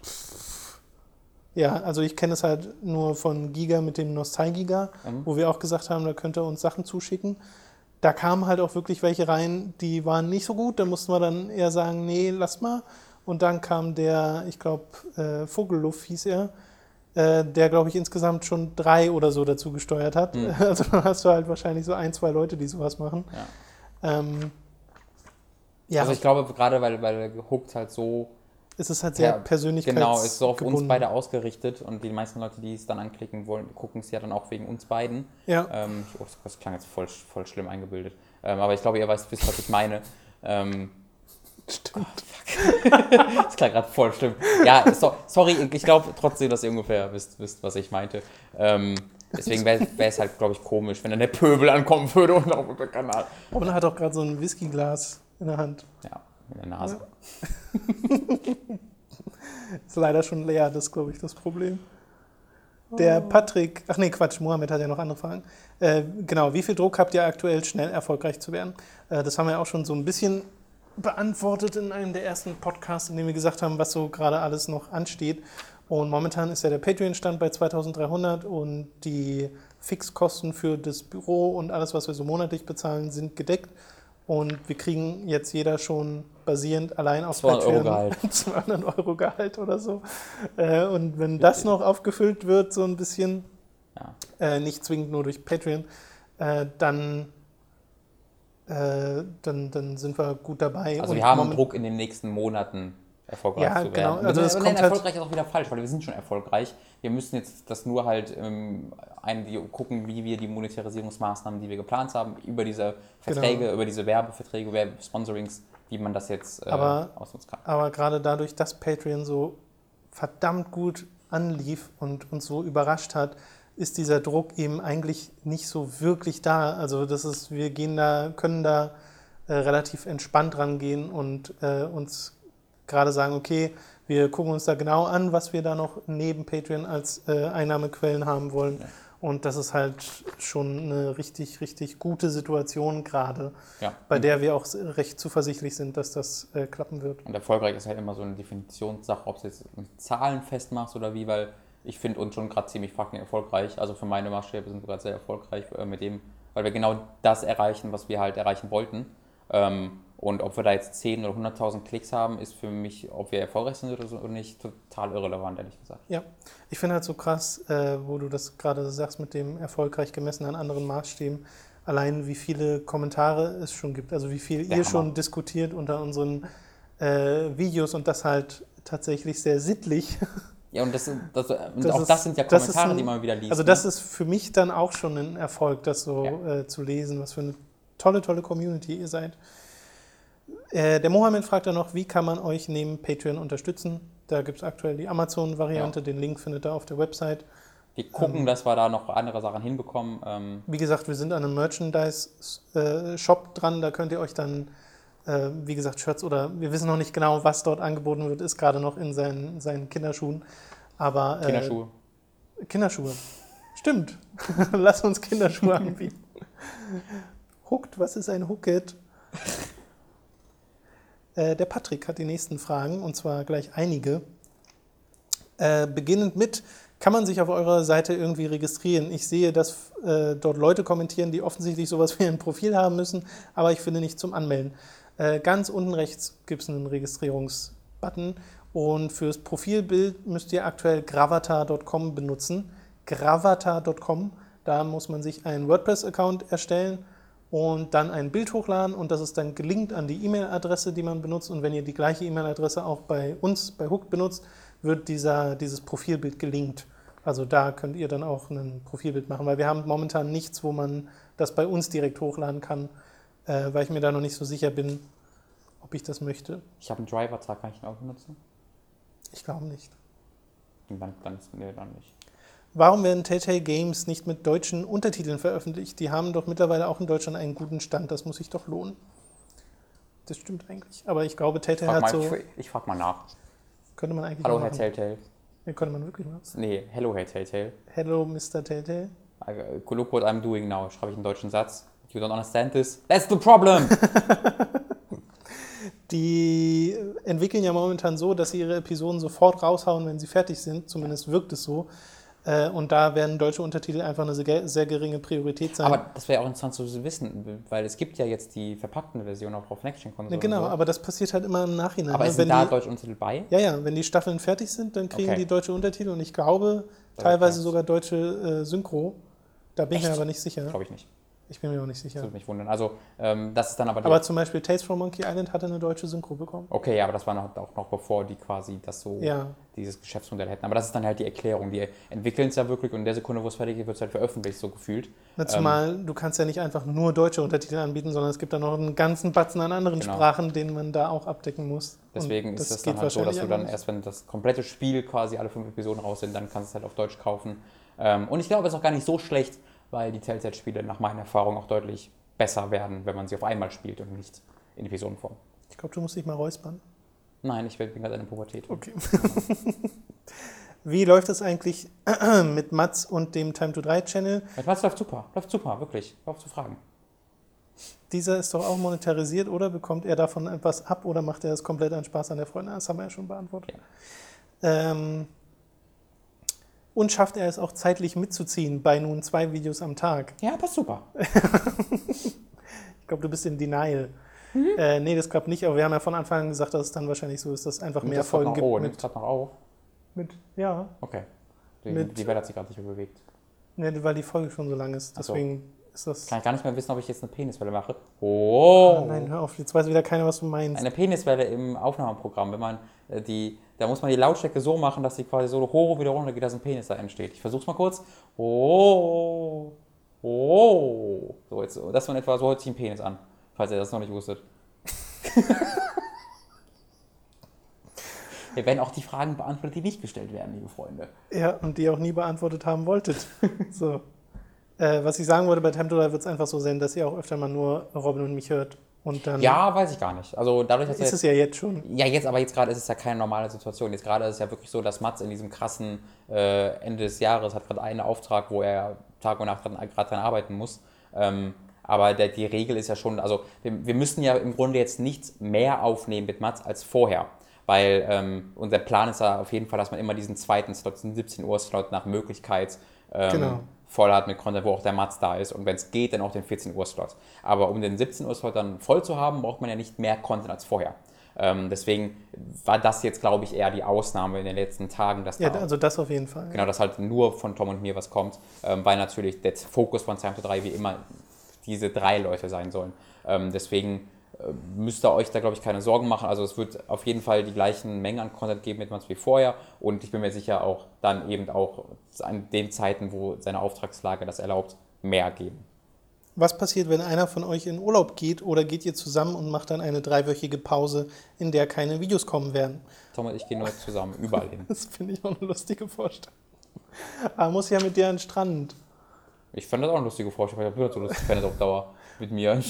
Ja, also ich kenne es halt nur von Giga mit dem Nostalgiga, Mhm. wo wir auch gesagt haben, da könnt ihr uns Sachen zuschicken. Da kamen halt auch wirklich welche rein, die waren nicht so gut. Da mussten wir dann eher sagen, nee, lass mal. Und dann kam der, ich glaube, äh, Vogelluff hieß er, äh, der, glaube ich, insgesamt schon drei oder so dazu gesteuert hat. Mhm. Also dann hast du halt wahrscheinlich so ein, zwei Leute, die sowas machen. Ja. Ähm, ja, Also ich glaube, gerade weil, weil gehuckt halt so es ist halt sehr Ja, persönlichkeitsgebunden. Genau, ist so auf uns beide ausgerichtet und die meisten Leute, die es dann anklicken wollen, gucken es ja dann auch wegen uns beiden. Ja, Ähm, oh, das klang jetzt voll, voll schlimm eingebildet. Ähm, aber ich glaube, ihr weißt, wisst, was ich meine. Ähm, stimmt. das klang gerade voll schlimm. Ja, so, sorry, ich glaube trotzdem, dass ihr ungefähr wisst, wisst was ich meinte. Ähm, deswegen wäre es halt, glaube ich, komisch, wenn dann der Pöbel ankommen würde und auf unserem Kanal. Robin hat auch gerade so ein Whiskyglas in der Hand. Ja, in der Nase. Ist leider schon leer, das ist, glaube ich, das Problem. Der Patrick, ach nee, Quatsch, Mohammed hat ja noch andere Fragen. Äh, genau, wie viel Druck habt ihr aktuell, schnell erfolgreich zu werden? Äh, das haben wir auch schon so ein bisschen beantwortet in einem der ersten Podcasts, in dem wir gesagt haben, was so gerade alles noch ansteht. Und momentan ist ja der Patreon-Stand bei 2300 und die Fixkosten für das Büro und alles, was wir so monatlich bezahlen, sind gedeckt. Und wir kriegen jetzt jeder schon basierend allein auf 200 Euro Patreon Gehalt. 200 Euro Gehalt oder so. Äh, und wenn das noch aufgefüllt wird, so ein bisschen, Ja. äh, nicht zwingend nur durch Patreon, äh, dann, äh, dann, dann sind wir gut dabei. Also Und wir haben moment- Druck in den nächsten Monaten erfolgreich Ja, zu werden. genau. Also es und kommt halt- erfolgreich ist auch wieder falsch, weil wir sind schon erfolgreich. Wir müssen jetzt das nur halt ähm, ein, gucken, wie wir die Monetarisierungsmaßnahmen, die wir geplant haben, über diese Verträge, Genau. über diese Werbeverträge, Werbesponsorings, wie man das jetzt äh, Aber- ausnutzen kann. Aber gerade dadurch, dass Patreon so verdammt gut anlief und uns so überrascht hat, ist dieser Druck eben eigentlich nicht so wirklich da. Also das ist, wir gehen da, können da äh, relativ entspannt rangehen und äh, uns gerade sagen, okay, wir gucken uns da genau an, was wir da noch neben Patreon als äh, Einnahmequellen haben wollen. Ja. Und das ist halt schon eine richtig, richtig gute Situation gerade, Ja. bei der wir auch recht zuversichtlich sind, dass das äh, klappen wird. Und erfolgreich ist halt immer so eine Definitionssache, ob du jetzt mit Zahlen festmachst oder wie, weil ich finde uns schon gerade ziemlich fucking erfolgreich. Also für meine Maßstäbe sind wir gerade sehr erfolgreich äh, mit dem, weil wir genau das erreichen, was wir halt erreichen wollten. Ähm, und ob wir da jetzt 10 oder 100.000 Klicks haben, ist für mich, ob wir erfolgreich sind oder so oder nicht, total irrelevant, ehrlich gesagt. Ja, ich finde halt so krass, äh, wo du das gerade sagst mit dem erfolgreich gemessen an anderen Maßstäben, allein wie viele Kommentare es schon gibt, also wie viel Der ihr Hammer. schon diskutiert unter unseren äh, Videos und das halt tatsächlich sehr sittlich. Ja, und, das, das, Das auch ist- das sind ja Kommentare, ein- die man wieder liest. Also ne? das ist für mich dann auch schon ein Erfolg, das so Ja. äh, zu lesen, was für eine tolle, tolle Community ihr seid. Äh, der Mohammed fragt dann noch, wie kann man euch neben Patreon unterstützen? Da gibt es aktuell die Amazon-Variante, den Link findet ihr auf der Website. Wir gucken, dass wir da noch andere Sachen hinbekommen. Ähm, Wie gesagt, wir sind an einem Merchandise-Shop dran. Da könnt ihr euch dann, äh, wie gesagt, Shirts oder wir wissen noch nicht genau, was dort angeboten wird, ist gerade noch in seinen, seinen Kinderschuhen. Aber äh, Kinderschuhe. Kinderschuhe. Stimmt. Lass uns Kinderschuhe anbieten. Hooked, was ist ein Hooked? Äh, der Patrick hat die nächsten Fragen und zwar gleich einige. Äh, beginnend mit, kann man sich auf eurer Seite irgendwie registrieren? Ich sehe, dass äh, dort Leute kommentieren, die offensichtlich sowas wie ein Profil haben müssen, aber ich finde nicht zum Anmelden. Äh, ganz unten rechts gibt es einen Registrierungsbutton und fürs Profilbild müsst ihr aktuell gravatar.com benutzen. Gravatar.com, da muss man sich einen WordPress-Account erstellen und dann ein Bild hochladen und das ist dann gelinkt an die E-Mail-Adresse, die man benutzt. Und wenn ihr die gleiche E-Mail-Adresse auch bei uns, bei Hook benutzt, wird dieser, dieses Profilbild gelinkt. Also da könnt ihr dann auch ein Profilbild machen, weil wir haben momentan nichts, wo man das bei uns direkt hochladen kann, äh, weil ich mir da noch nicht so sicher bin, ob ich das möchte. Ich habe einen Driver-Tag, kann ich den auch benutzen? Ich glaube nicht. Dann, dann ist nee, dann nicht. Warum werden Telltale Games nicht mit deutschen Untertiteln veröffentlicht? Die haben doch mittlerweile auch in Deutschland einen guten Stand. Das muss sich doch lohnen. Das stimmt eigentlich. Aber ich glaube, Telltale Frag hat mal, so. ich, ich frag mal nach. Könnte man eigentlich Hallo, Herr. Telltale. Ja, könnte man wirklich machen. Nee, hello, Herr Telltale. Hello, Mr. Telltale. I- Look what I'm doing now. Schreibe ich einen deutschen Satz. You don't understand this? That's the problem! Die entwickeln ja momentan so, dass sie ihre Episoden sofort raushauen, wenn sie fertig sind. Zumindest wirkt es so. Äh, Und da werden deutsche Untertitel einfach eine sehr, sehr geringe Priorität sein. aber das wäre auch interessant zu wissen, weil es gibt ja jetzt die verpackten Versionen auch auf Ja, Next-Gen-Konsolen. genau, und so. aber das passiert halt immer im Nachhinein. aber ne? wenn da die, deutsche Untertitel bei? Ja, ja, wenn die Staffeln fertig sind, dann kriegen Okay. die deutsche Untertitel und ich glaube Ja, teilweise sogar deutsche äh, Synchro. Da bin ich mir Echt? aber nicht sicher. Glaube ich nicht. Ich bin mir auch nicht Das sicher. würde mich wundern. Also, ähm, das ist dann aber. Aber zum Beispiel Tales from Monkey Island hatte eine deutsche Synchro bekommen. okay, aber das war noch, auch noch bevor die quasi das so, Ja, dieses Geschäftsmodell hätten. Aber das ist dann halt die Erklärung. Die entwickeln es ja wirklich und in der Sekunde, wo es fertig ist, wird es halt veröffentlicht, so gefühlt. Na, zumal du kannst ja nicht einfach nur deutsche Untertitel anbieten, sondern es gibt da noch einen ganzen Batzen an anderen Genau. Sprachen, den man da auch abdecken muss. Und Deswegen ist es dann halt so, dass du dann erst, wenn das komplette Spiel quasi alle fünf Episoden raus sind, dann kannst du es halt auf Deutsch kaufen. Ähm, und ich glaube, es ist auch gar nicht so schlecht, weil die Telltale-Spiele nach meiner Erfahrung auch deutlich besser werden, wenn man sie auf einmal spielt und nicht in Episodenform. Ich glaube, du musst dich mal räuspern. Nein, ich bin gerade in der Pubertät. Okay. Wie läuft es eigentlich mit Mats und dem Time to 3 Channel? Das läuft super, läuft super, wirklich. Auf zu fragen. Dieser ist doch auch monetarisiert, oder? Bekommt er davon etwas ab oder macht er das komplett an Spaß an der Freunde? Das haben wir ja schon beantwortet. Ähm, und schafft er es auch zeitlich mitzuziehen bei nun zwei Videos am Tag? Ja, passt super. Ich glaube, du bist in Denial. Äh, nee, das klappt nicht, aber wir haben ja von Anfang an gesagt, dass es dann wahrscheinlich so ist, dass es einfach Nimmt mehr das Folgen noch, gibt. oh, mit, gerade noch auf? mit, ja, Okay. Die, Mit- die Welle hat sich gerade nicht mehr bewegt. nee, weil die Folge schon so lang ist. Ach so. Deswegen ist das. Kann ich gar nicht mehr wissen, ob ich jetzt eine Peniswelle mache. Oh! Nein, hör auf, jetzt weiß wieder keiner, was du meinst. Eine Peniswelle im Aufnahmeprogramm, wenn man Äh, Die, da muss man die Lautstärke so machen, dass sie quasi so hoch wieder runter geht, dass ein Penis da entsteht. Ich versuch's mal kurz. Oh, oh. So, jetzt, das war etwa, so hört sich ein Penis an, falls ihr das noch nicht wusstet. Wir werden auch die Fragen beantwortet, die nicht gestellt werden, liebe Freunde. Ja, und die ihr auch nie beantwortet haben wolltet. so. Äh, was ich sagen wollte, bei Die wird es einfach so sein, dass ihr auch öfter mal nur Robin und mich hört. Und dann Ja, weiß ich gar nicht. Also dadurch, dass ist es ja jetzt schon. Ja, jetzt, aber jetzt gerade ist es ja keine normale Situation. Jetzt gerade ist es ja wirklich so, dass Mats in diesem krassen äh, Ende des Jahres hat gerade einen Auftrag, wo er Tag und Nacht dran- gerade dran arbeiten muss. Ähm, aber der, die Regel ist ja schon, also wir, wir müssen ja im Grunde jetzt nichts mehr aufnehmen mit Mats als vorher. Weil ähm, unser Plan ist ja auf jeden Fall, dass man immer diesen zweiten Slot, diesen 17 Uhr Slot nach Möglichkeit ähm, Genau. Voll hat mit Content, wo auch der Mats da ist und wenn es geht, dann auch den 14 Uhr Slot. Aber um den 17 Uhr Slot dann voll zu haben, braucht man ja nicht mehr Content als vorher. Ähm, deswegen war das jetzt, glaube ich, eher die Ausnahme in den letzten Tagen, dass Ja, da, also das auf jeden Fall. genau, dass halt nur von Tom und mir was kommt, ähm, weil natürlich der Fokus von Time to 3 wie immer diese drei Leute sein sollen. Ähm, deswegen müsst ihr euch da, glaube ich, keine Sorgen machen. Also es wird auf jeden Fall die gleichen Mengen an Content geben mit wie vorher und ich bin mir sicher auch dann eben auch an den Zeiten, wo seine Auftragslage das erlaubt, mehr geben. Was passiert, wenn einer von euch in Urlaub geht oder geht ihr zusammen und macht dann eine dreiwöchige Pause, in der keine Videos kommen werden? Tom und ich gehen nur zusammen überall hin. Das finde ich auch eine lustige Vorstellung. Aber muss ja mit dir an den Strand. Ich fand das auch eine lustige Vorstellung, weil ich habe so lustig auf Dauer mit mir.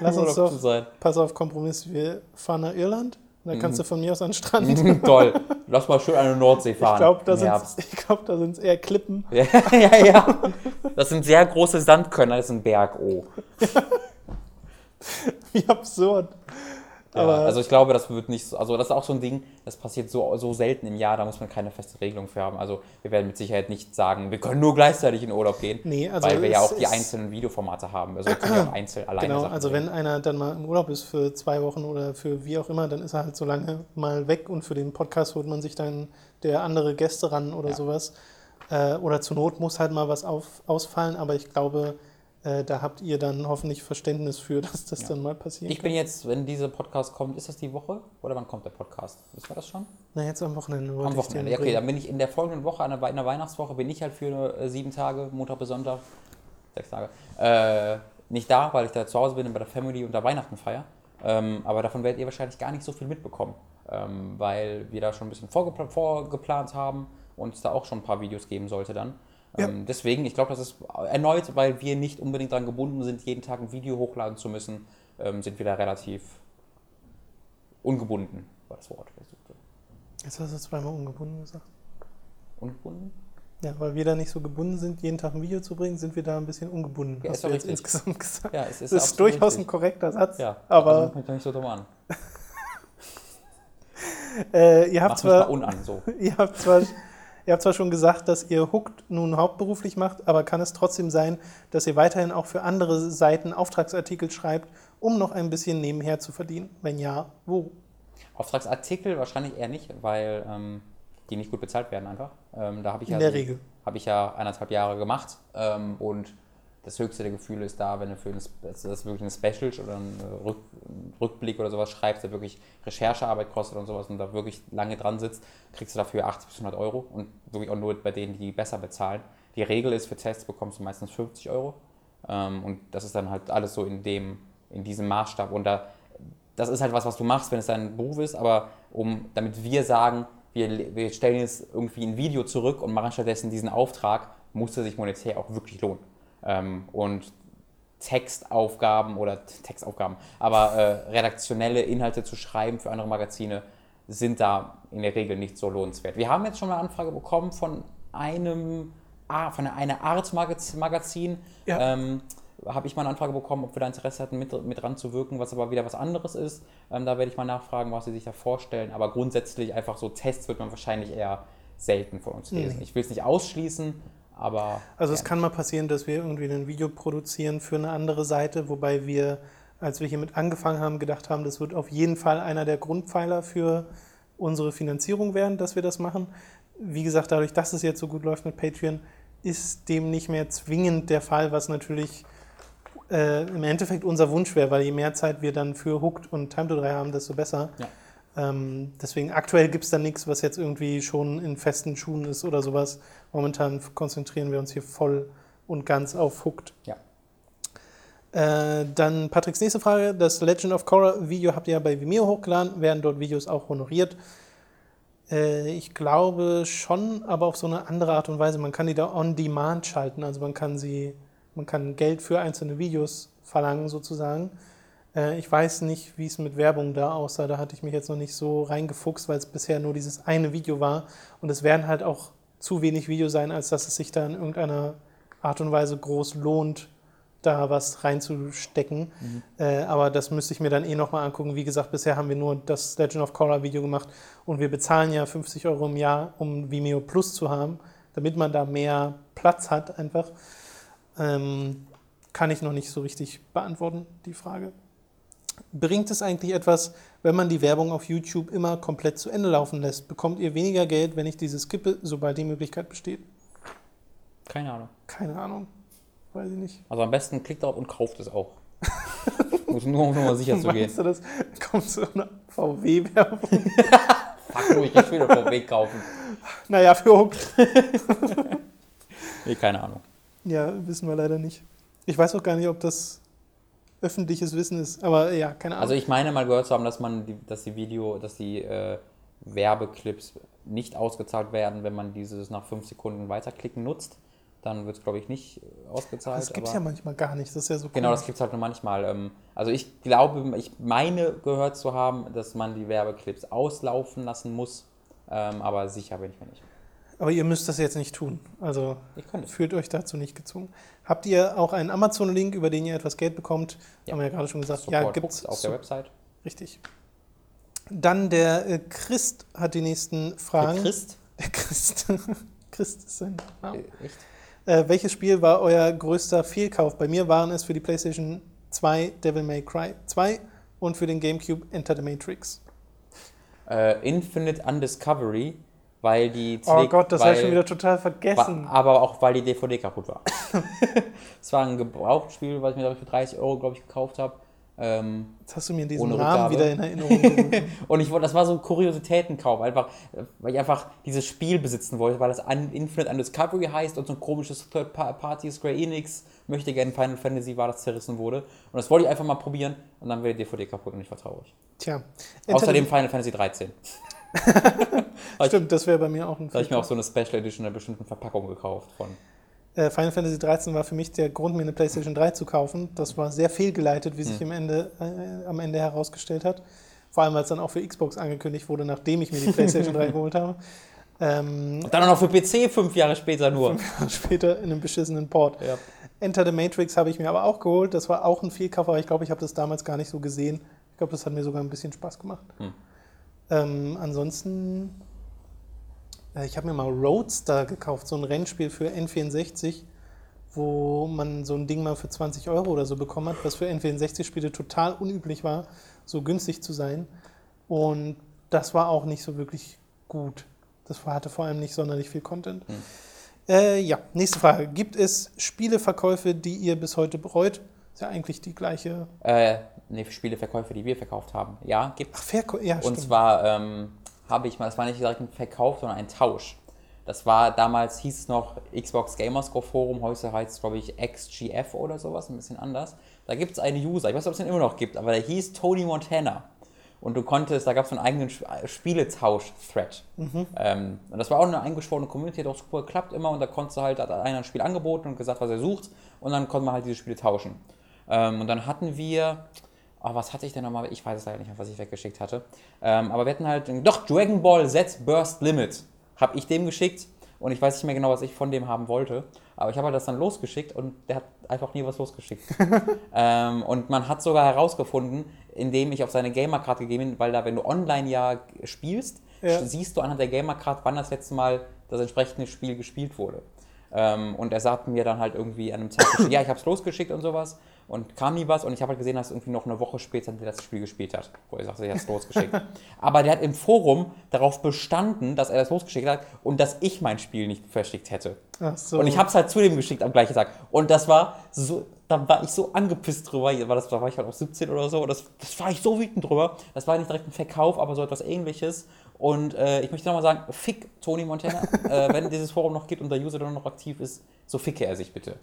Lass uns doch, sein. pass auf, Kompromiss, wir fahren nach Irland. Dann kannst Mhm. du von mir aus an den Strand. Toll. Lass mal schön eine Nordsee fahren. Ich glaube, da sind glaub, da sind's eher Klippen. Ja, ja, ja. Das sind sehr große Sandkörner, das ist ein Berg. Oh. Wie absurd. Ja, also ich glaube, das wird nicht so, also das ist auch so ein Ding, das passiert so, so selten im Jahr, da muss man keine feste Regelung für haben. Also wir werden mit Sicherheit nicht sagen, wir können nur gleichzeitig in Urlaub gehen, Nee, also weil wir ja auch die einzelnen Videoformate haben. Also wir können ja auch einzeln alleine Genau, Sachen also wenn einer dann mal im Urlaub ist für zwei Wochen oder für wie auch immer, dann ist er halt so lange mal weg und für den Podcast holt man sich dann der andere Gäste ran oder Ja. sowas. Äh, oder zur Not muss halt mal was auf, ausfallen, aber ich glaube, äh, da habt ihr dann hoffentlich Verständnis für, dass das Ja. dann mal passieren Ich bin jetzt, wenn dieser Podcast kommt, ist das die Woche oder wann kommt der Podcast? Wissen wir das schon? Na, jetzt am Wochenende Am Wochenende. Ja, okay, dann bin ich in der folgenden Woche, in der Weihnachtswoche, bin ich halt für äh, sieben Tage, Montag bis Sonntag, sechs Tage, äh, nicht da, weil ich da zu Hause bin und bei der Family und da Weihnachten feier. Ähm, aber davon werdet ihr wahrscheinlich gar nicht so viel mitbekommen, ähm, weil wir da schon ein bisschen vorgepla vorgeplant haben und es da auch schon ein paar Videos geben sollte dann. Ja. Ähm, deswegen, ich glaube, das ist erneut, weil wir nicht unbedingt daran gebunden sind, jeden Tag ein Video hochladen zu müssen, ähm, sind wir da relativ ungebunden, war das Wort. Jetzt hast du zweimal ungebunden gesagt. Ungebunden? Ja, weil wir da nicht so gebunden sind, jeden Tag ein Video zu bringen, sind wir da ein bisschen ungebunden. Ja, hast ist du jetzt richtig. insgesamt gesagt. Ja, es ist, Das ist durchaus ein richtig. korrekter Satz. Ja, aber also nicht so dumm an. äh, ihr, habt Mach mich mal zwar, unan, so. ihr, habt zwar, ihr habt zwar schon gesagt, dass ihr Hooked nun hauptberuflich macht, aber kann es trotzdem sein, dass ihr weiterhin auch für andere Seiten Auftragsartikel schreibt, um noch ein bisschen nebenher zu verdienen? Wenn ja, wo? Auftragsartikel wahrscheinlich eher nicht, weil ähm, die nicht gut bezahlt werden einfach. Ähm, da habe ich In ja der so- Regel. habe ich ja eineinhalb Jahre gemacht ähm, und das höchste der Gefühle ist da, wenn du für ein, Spe- das wirklich ein Special oder einen äh, Rück, Rückblick oder sowas schreibst, der wirklich Recherchearbeit kostet und sowas und da wirklich lange dran sitzt, kriegst du dafür 80 bis 100 Euro und wirklich auch nur bei denen, die besser bezahlen. Die Regel ist, für Tests bekommst du meistens 50 Euro ähm, und das ist dann halt alles so in dem, in diesem Maßstab und da, das ist halt was, was du machst, wenn es dein Beruf ist, aber um, damit wir sagen, wir, wir stellen jetzt irgendwie ein Video zurück und machen stattdessen diesen Auftrag, muss er sich monetär auch wirklich lohnen. Ähm, und Textaufgaben oder Textaufgaben, aber äh, redaktionelle Inhalte zu schreiben für andere Magazine sind da in der Regel nicht so lohnenswert. Wir haben jetzt schon eine Anfrage bekommen von einem, ah, von einer Art Magaz- Magazin. Ja. Ähm, habe ich mal eine Anfrage bekommen, ob wir da Interesse hatten, mit, mit ranzuwirken, was aber wieder was anderes ist. Ähm, da werde ich mal nachfragen, was sie sich da vorstellen. Aber grundsätzlich einfach so Tests wird man wahrscheinlich eher selten von uns lesen. Nee. Ich will es nicht ausschließen, aber. Also es kann mal passieren, dass wir irgendwie ein Video produzieren für eine andere Seite, wobei wir, als wir hiermit angefangen haben, gedacht haben, das wird auf jeden Fall einer der Grundpfeiler für unsere Finanzierung werden, dass wir das machen. Wie gesagt, dadurch, dass es jetzt so gut läuft mit Patreon, ist dem nicht mehr zwingend der Fall, was natürlich äh, im Endeffekt unser Wunsch wäre, weil je mehr Zeit wir dann für Hooked und Time to 3 haben, desto besser. Ja. Ähm, deswegen aktuell gibt es da nichts, was jetzt irgendwie schon in festen Schuhen ist oder sowas. Momentan konzentrieren wir uns hier voll und ganz auf Hooked. Ja. Äh, dann Patricks nächste Frage. Das Legend of Korra Video habt ihr ja bei Vimeo hochgeladen. Werden dort Videos auch honoriert? Äh, ich glaube schon, aber auf so eine andere Art und Weise. Man kann die da on demand schalten. Also man kann sie, man kann Geld für einzelne Videos verlangen sozusagen. Äh, ich weiß nicht, wie es mit Werbung da aussah. Da hatte ich mich jetzt noch nicht so reingefuchst, weil es bisher nur dieses eine Video war. Und es werden halt auch zu wenig Videos sein, als dass es sich da in irgendeiner Art und Weise groß lohnt, da was reinzustecken. Mhm. Äh, aber das müsste ich mir dann eh nochmal angucken. Wie gesagt, bisher haben wir nur das Legend of Korra Video gemacht und wir bezahlen ja 50 Euro im Jahr, um Vimeo Plus zu haben, damit man da mehr Platz hat einfach. Ähm, kann ich noch nicht so richtig beantworten, die Frage. Bringt es eigentlich etwas, wenn man die Werbung auf YouTube immer komplett zu Ende laufen lässt? Bekommt ihr weniger Geld, wenn ich diese skippe, sobald die Möglichkeit besteht? Keine Ahnung. Keine Ahnung. Weiß ich nicht. Also am besten klickt darauf und kauft es auch. Muss nur, um nur sicher zu gehen. Meinst du, das kommt so eine VW-Werbung? Fuck, muss ich jetzt wieder VW kaufen. naja, für Hook. nee, keine Ahnung. Ja, wissen wir leider nicht. Ich weiß auch gar nicht, ob das öffentliches Wissen ist, aber ja, keine Ahnung. Also ich meine mal gehört zu haben, dass man die, dass die Video, dass die äh, Werbeclips nicht ausgezahlt werden, wenn man dieses nach fünf Sekunden weiterklicken nutzt. Dann wird es, glaube ich, nicht ausgezahlt. das gibt es ja manchmal gar nicht, das ist ja so Genau, das gibt es halt nur manchmal. Ähm, also ich glaube, ich meine gehört zu haben, dass man die Werbeclips auslaufen lassen muss, ähm, aber sicher bin ich mir nicht. Aber ihr müsst das jetzt nicht tun. Also fühlt euch dazu nicht gezwungen. Habt ihr auch einen Amazon-Link, über den ihr etwas Geld bekommt? Ja. Haben wir ja gerade schon gesagt. Support ja, gibt es auf der Website. Richtig. Dann der äh, Christ hat die nächsten Fragen. Der Christ? Der Christ. Christ ist sein Name. Äh, echt? Äh, welches Spiel war euer größter Fehlkauf? Bei mir waren es für die PlayStation 2 Devil May Cry 2 und für den GameCube Enter the Matrix. Äh, Infinite Undiscovery weil die CD, Oh Gott, das habe ich schon wieder total vergessen. War, aber auch weil die DVD kaputt war. Es war ein Gebrauchtspiel, was ich mir für 30 Euro, glaube ich, gekauft habe. Ähm, Jetzt hast du mir diesen Namen wieder in Erinnerung Und ich wollte, das war so ein Kuriositätenkauf, einfach, weil ich einfach dieses Spiel besitzen wollte, weil das Infinite Undiscovery heißt und so ein komisches Third-Party Square Enix möchte gerne Final Fantasy war, das zerrissen wurde. Und das wollte ich einfach mal probieren und dann wäre die DVD kaputt und ich war traurig. Tja. Außerdem Final Fantasy 13. Stimmt, das wäre bei mir auch ein Da habe ich mir auch so eine Special Edition in einer bestimmten Verpackung gekauft von. Äh, Final Fantasy 13 war für mich der Grund, mir eine PlayStation 3 zu kaufen. Das war sehr fehlgeleitet, wie sich hm. im Ende, äh, am Ende herausgestellt hat. Vor allem, weil es dann auch für Xbox angekündigt wurde, nachdem ich mir die PlayStation 3 geholt habe. Ähm, Und dann auch noch für PC fünf Jahre später nur. Fünf Jahre später in einem beschissenen Port. Ja. Enter the Matrix habe ich mir aber auch geholt. Das war auch ein Fehlkauf, aber ich glaube, ich habe das damals gar nicht so gesehen. Ich glaube, das hat mir sogar ein bisschen Spaß gemacht. Hm. Ähm, ansonsten, ich habe mir mal Roadster gekauft, so ein Rennspiel für N64, wo man so ein Ding mal für 20 Euro oder so bekommen hat, was für N64-Spiele total unüblich war, so günstig zu sein. Und das war auch nicht so wirklich gut. Das hatte vor allem nicht sonderlich viel Content. Hm. Äh, ja, nächste Frage. Gibt es Spieleverkäufe, die ihr bis heute bereut? Ist ja eigentlich die gleiche. Äh, ne, Spieleverkäufe, die wir verkauft haben. Ja, gibt Ach, Verkäufe, ja, Und stimmt. zwar ähm, habe ich mal, das war nicht direkt ein Verkauf, sondern ein Tausch. Das war damals, hieß es noch Xbox Gamerscore Forum, heute heißt es, glaube ich, XGF oder sowas, ein bisschen anders. Da gibt es einen User, ich weiß nicht, ob es den immer noch gibt, aber der hieß Tony Montana. Und du konntest, da gab es so einen eigenen Spieletausch-Thread. Mhm. Ähm, und das war auch eine eingeschworene Community, hat auch super geklappt immer. Und da konntest du halt, hat einer ein Spiel angeboten und gesagt, was er sucht. Und dann konnte man halt diese Spiele tauschen. Ähm, und dann hatten wir, oh, was hatte ich denn nochmal? Ich weiß es leider nicht mehr, was ich weggeschickt hatte. Ähm, aber wir hatten halt, doch, Dragon Ball Z Burst Limit habe ich dem geschickt. Und ich weiß nicht mehr genau, was ich von dem haben wollte. Aber ich habe halt das dann losgeschickt und der hat einfach nie was losgeschickt. ähm, und man hat sogar herausgefunden, indem ich auf seine Gamercard gegeben bin, weil da, wenn du online ja spielst, ja. siehst du anhand der Gamercard, wann das letzte Mal das entsprechende Spiel gespielt wurde. Ähm, und er sagte mir dann halt irgendwie an einem Tag, ja, ich habe es losgeschickt und sowas. Und kam nie was und ich habe halt gesehen, dass irgendwie noch eine Woche später der das Spiel gespielt hat, wo er sagte, er hat es losgeschickt. Aber der hat im Forum darauf bestanden, dass er das losgeschickt hat und dass ich mein Spiel nicht verschickt hätte. Ach so. Und ich habe es halt zu dem geschickt am gleichen Tag. Und das war so, da war ich so angepisst drüber, war das, da war ich halt auch 17 oder so, und das, das war ich so wütend drüber. Das war nicht direkt ein Verkauf, aber so etwas ähnliches. Und äh, ich möchte nochmal sagen, fick Tony Montana. äh, wenn dieses Forum noch gibt und der User dann noch aktiv ist, so ficke er sich bitte.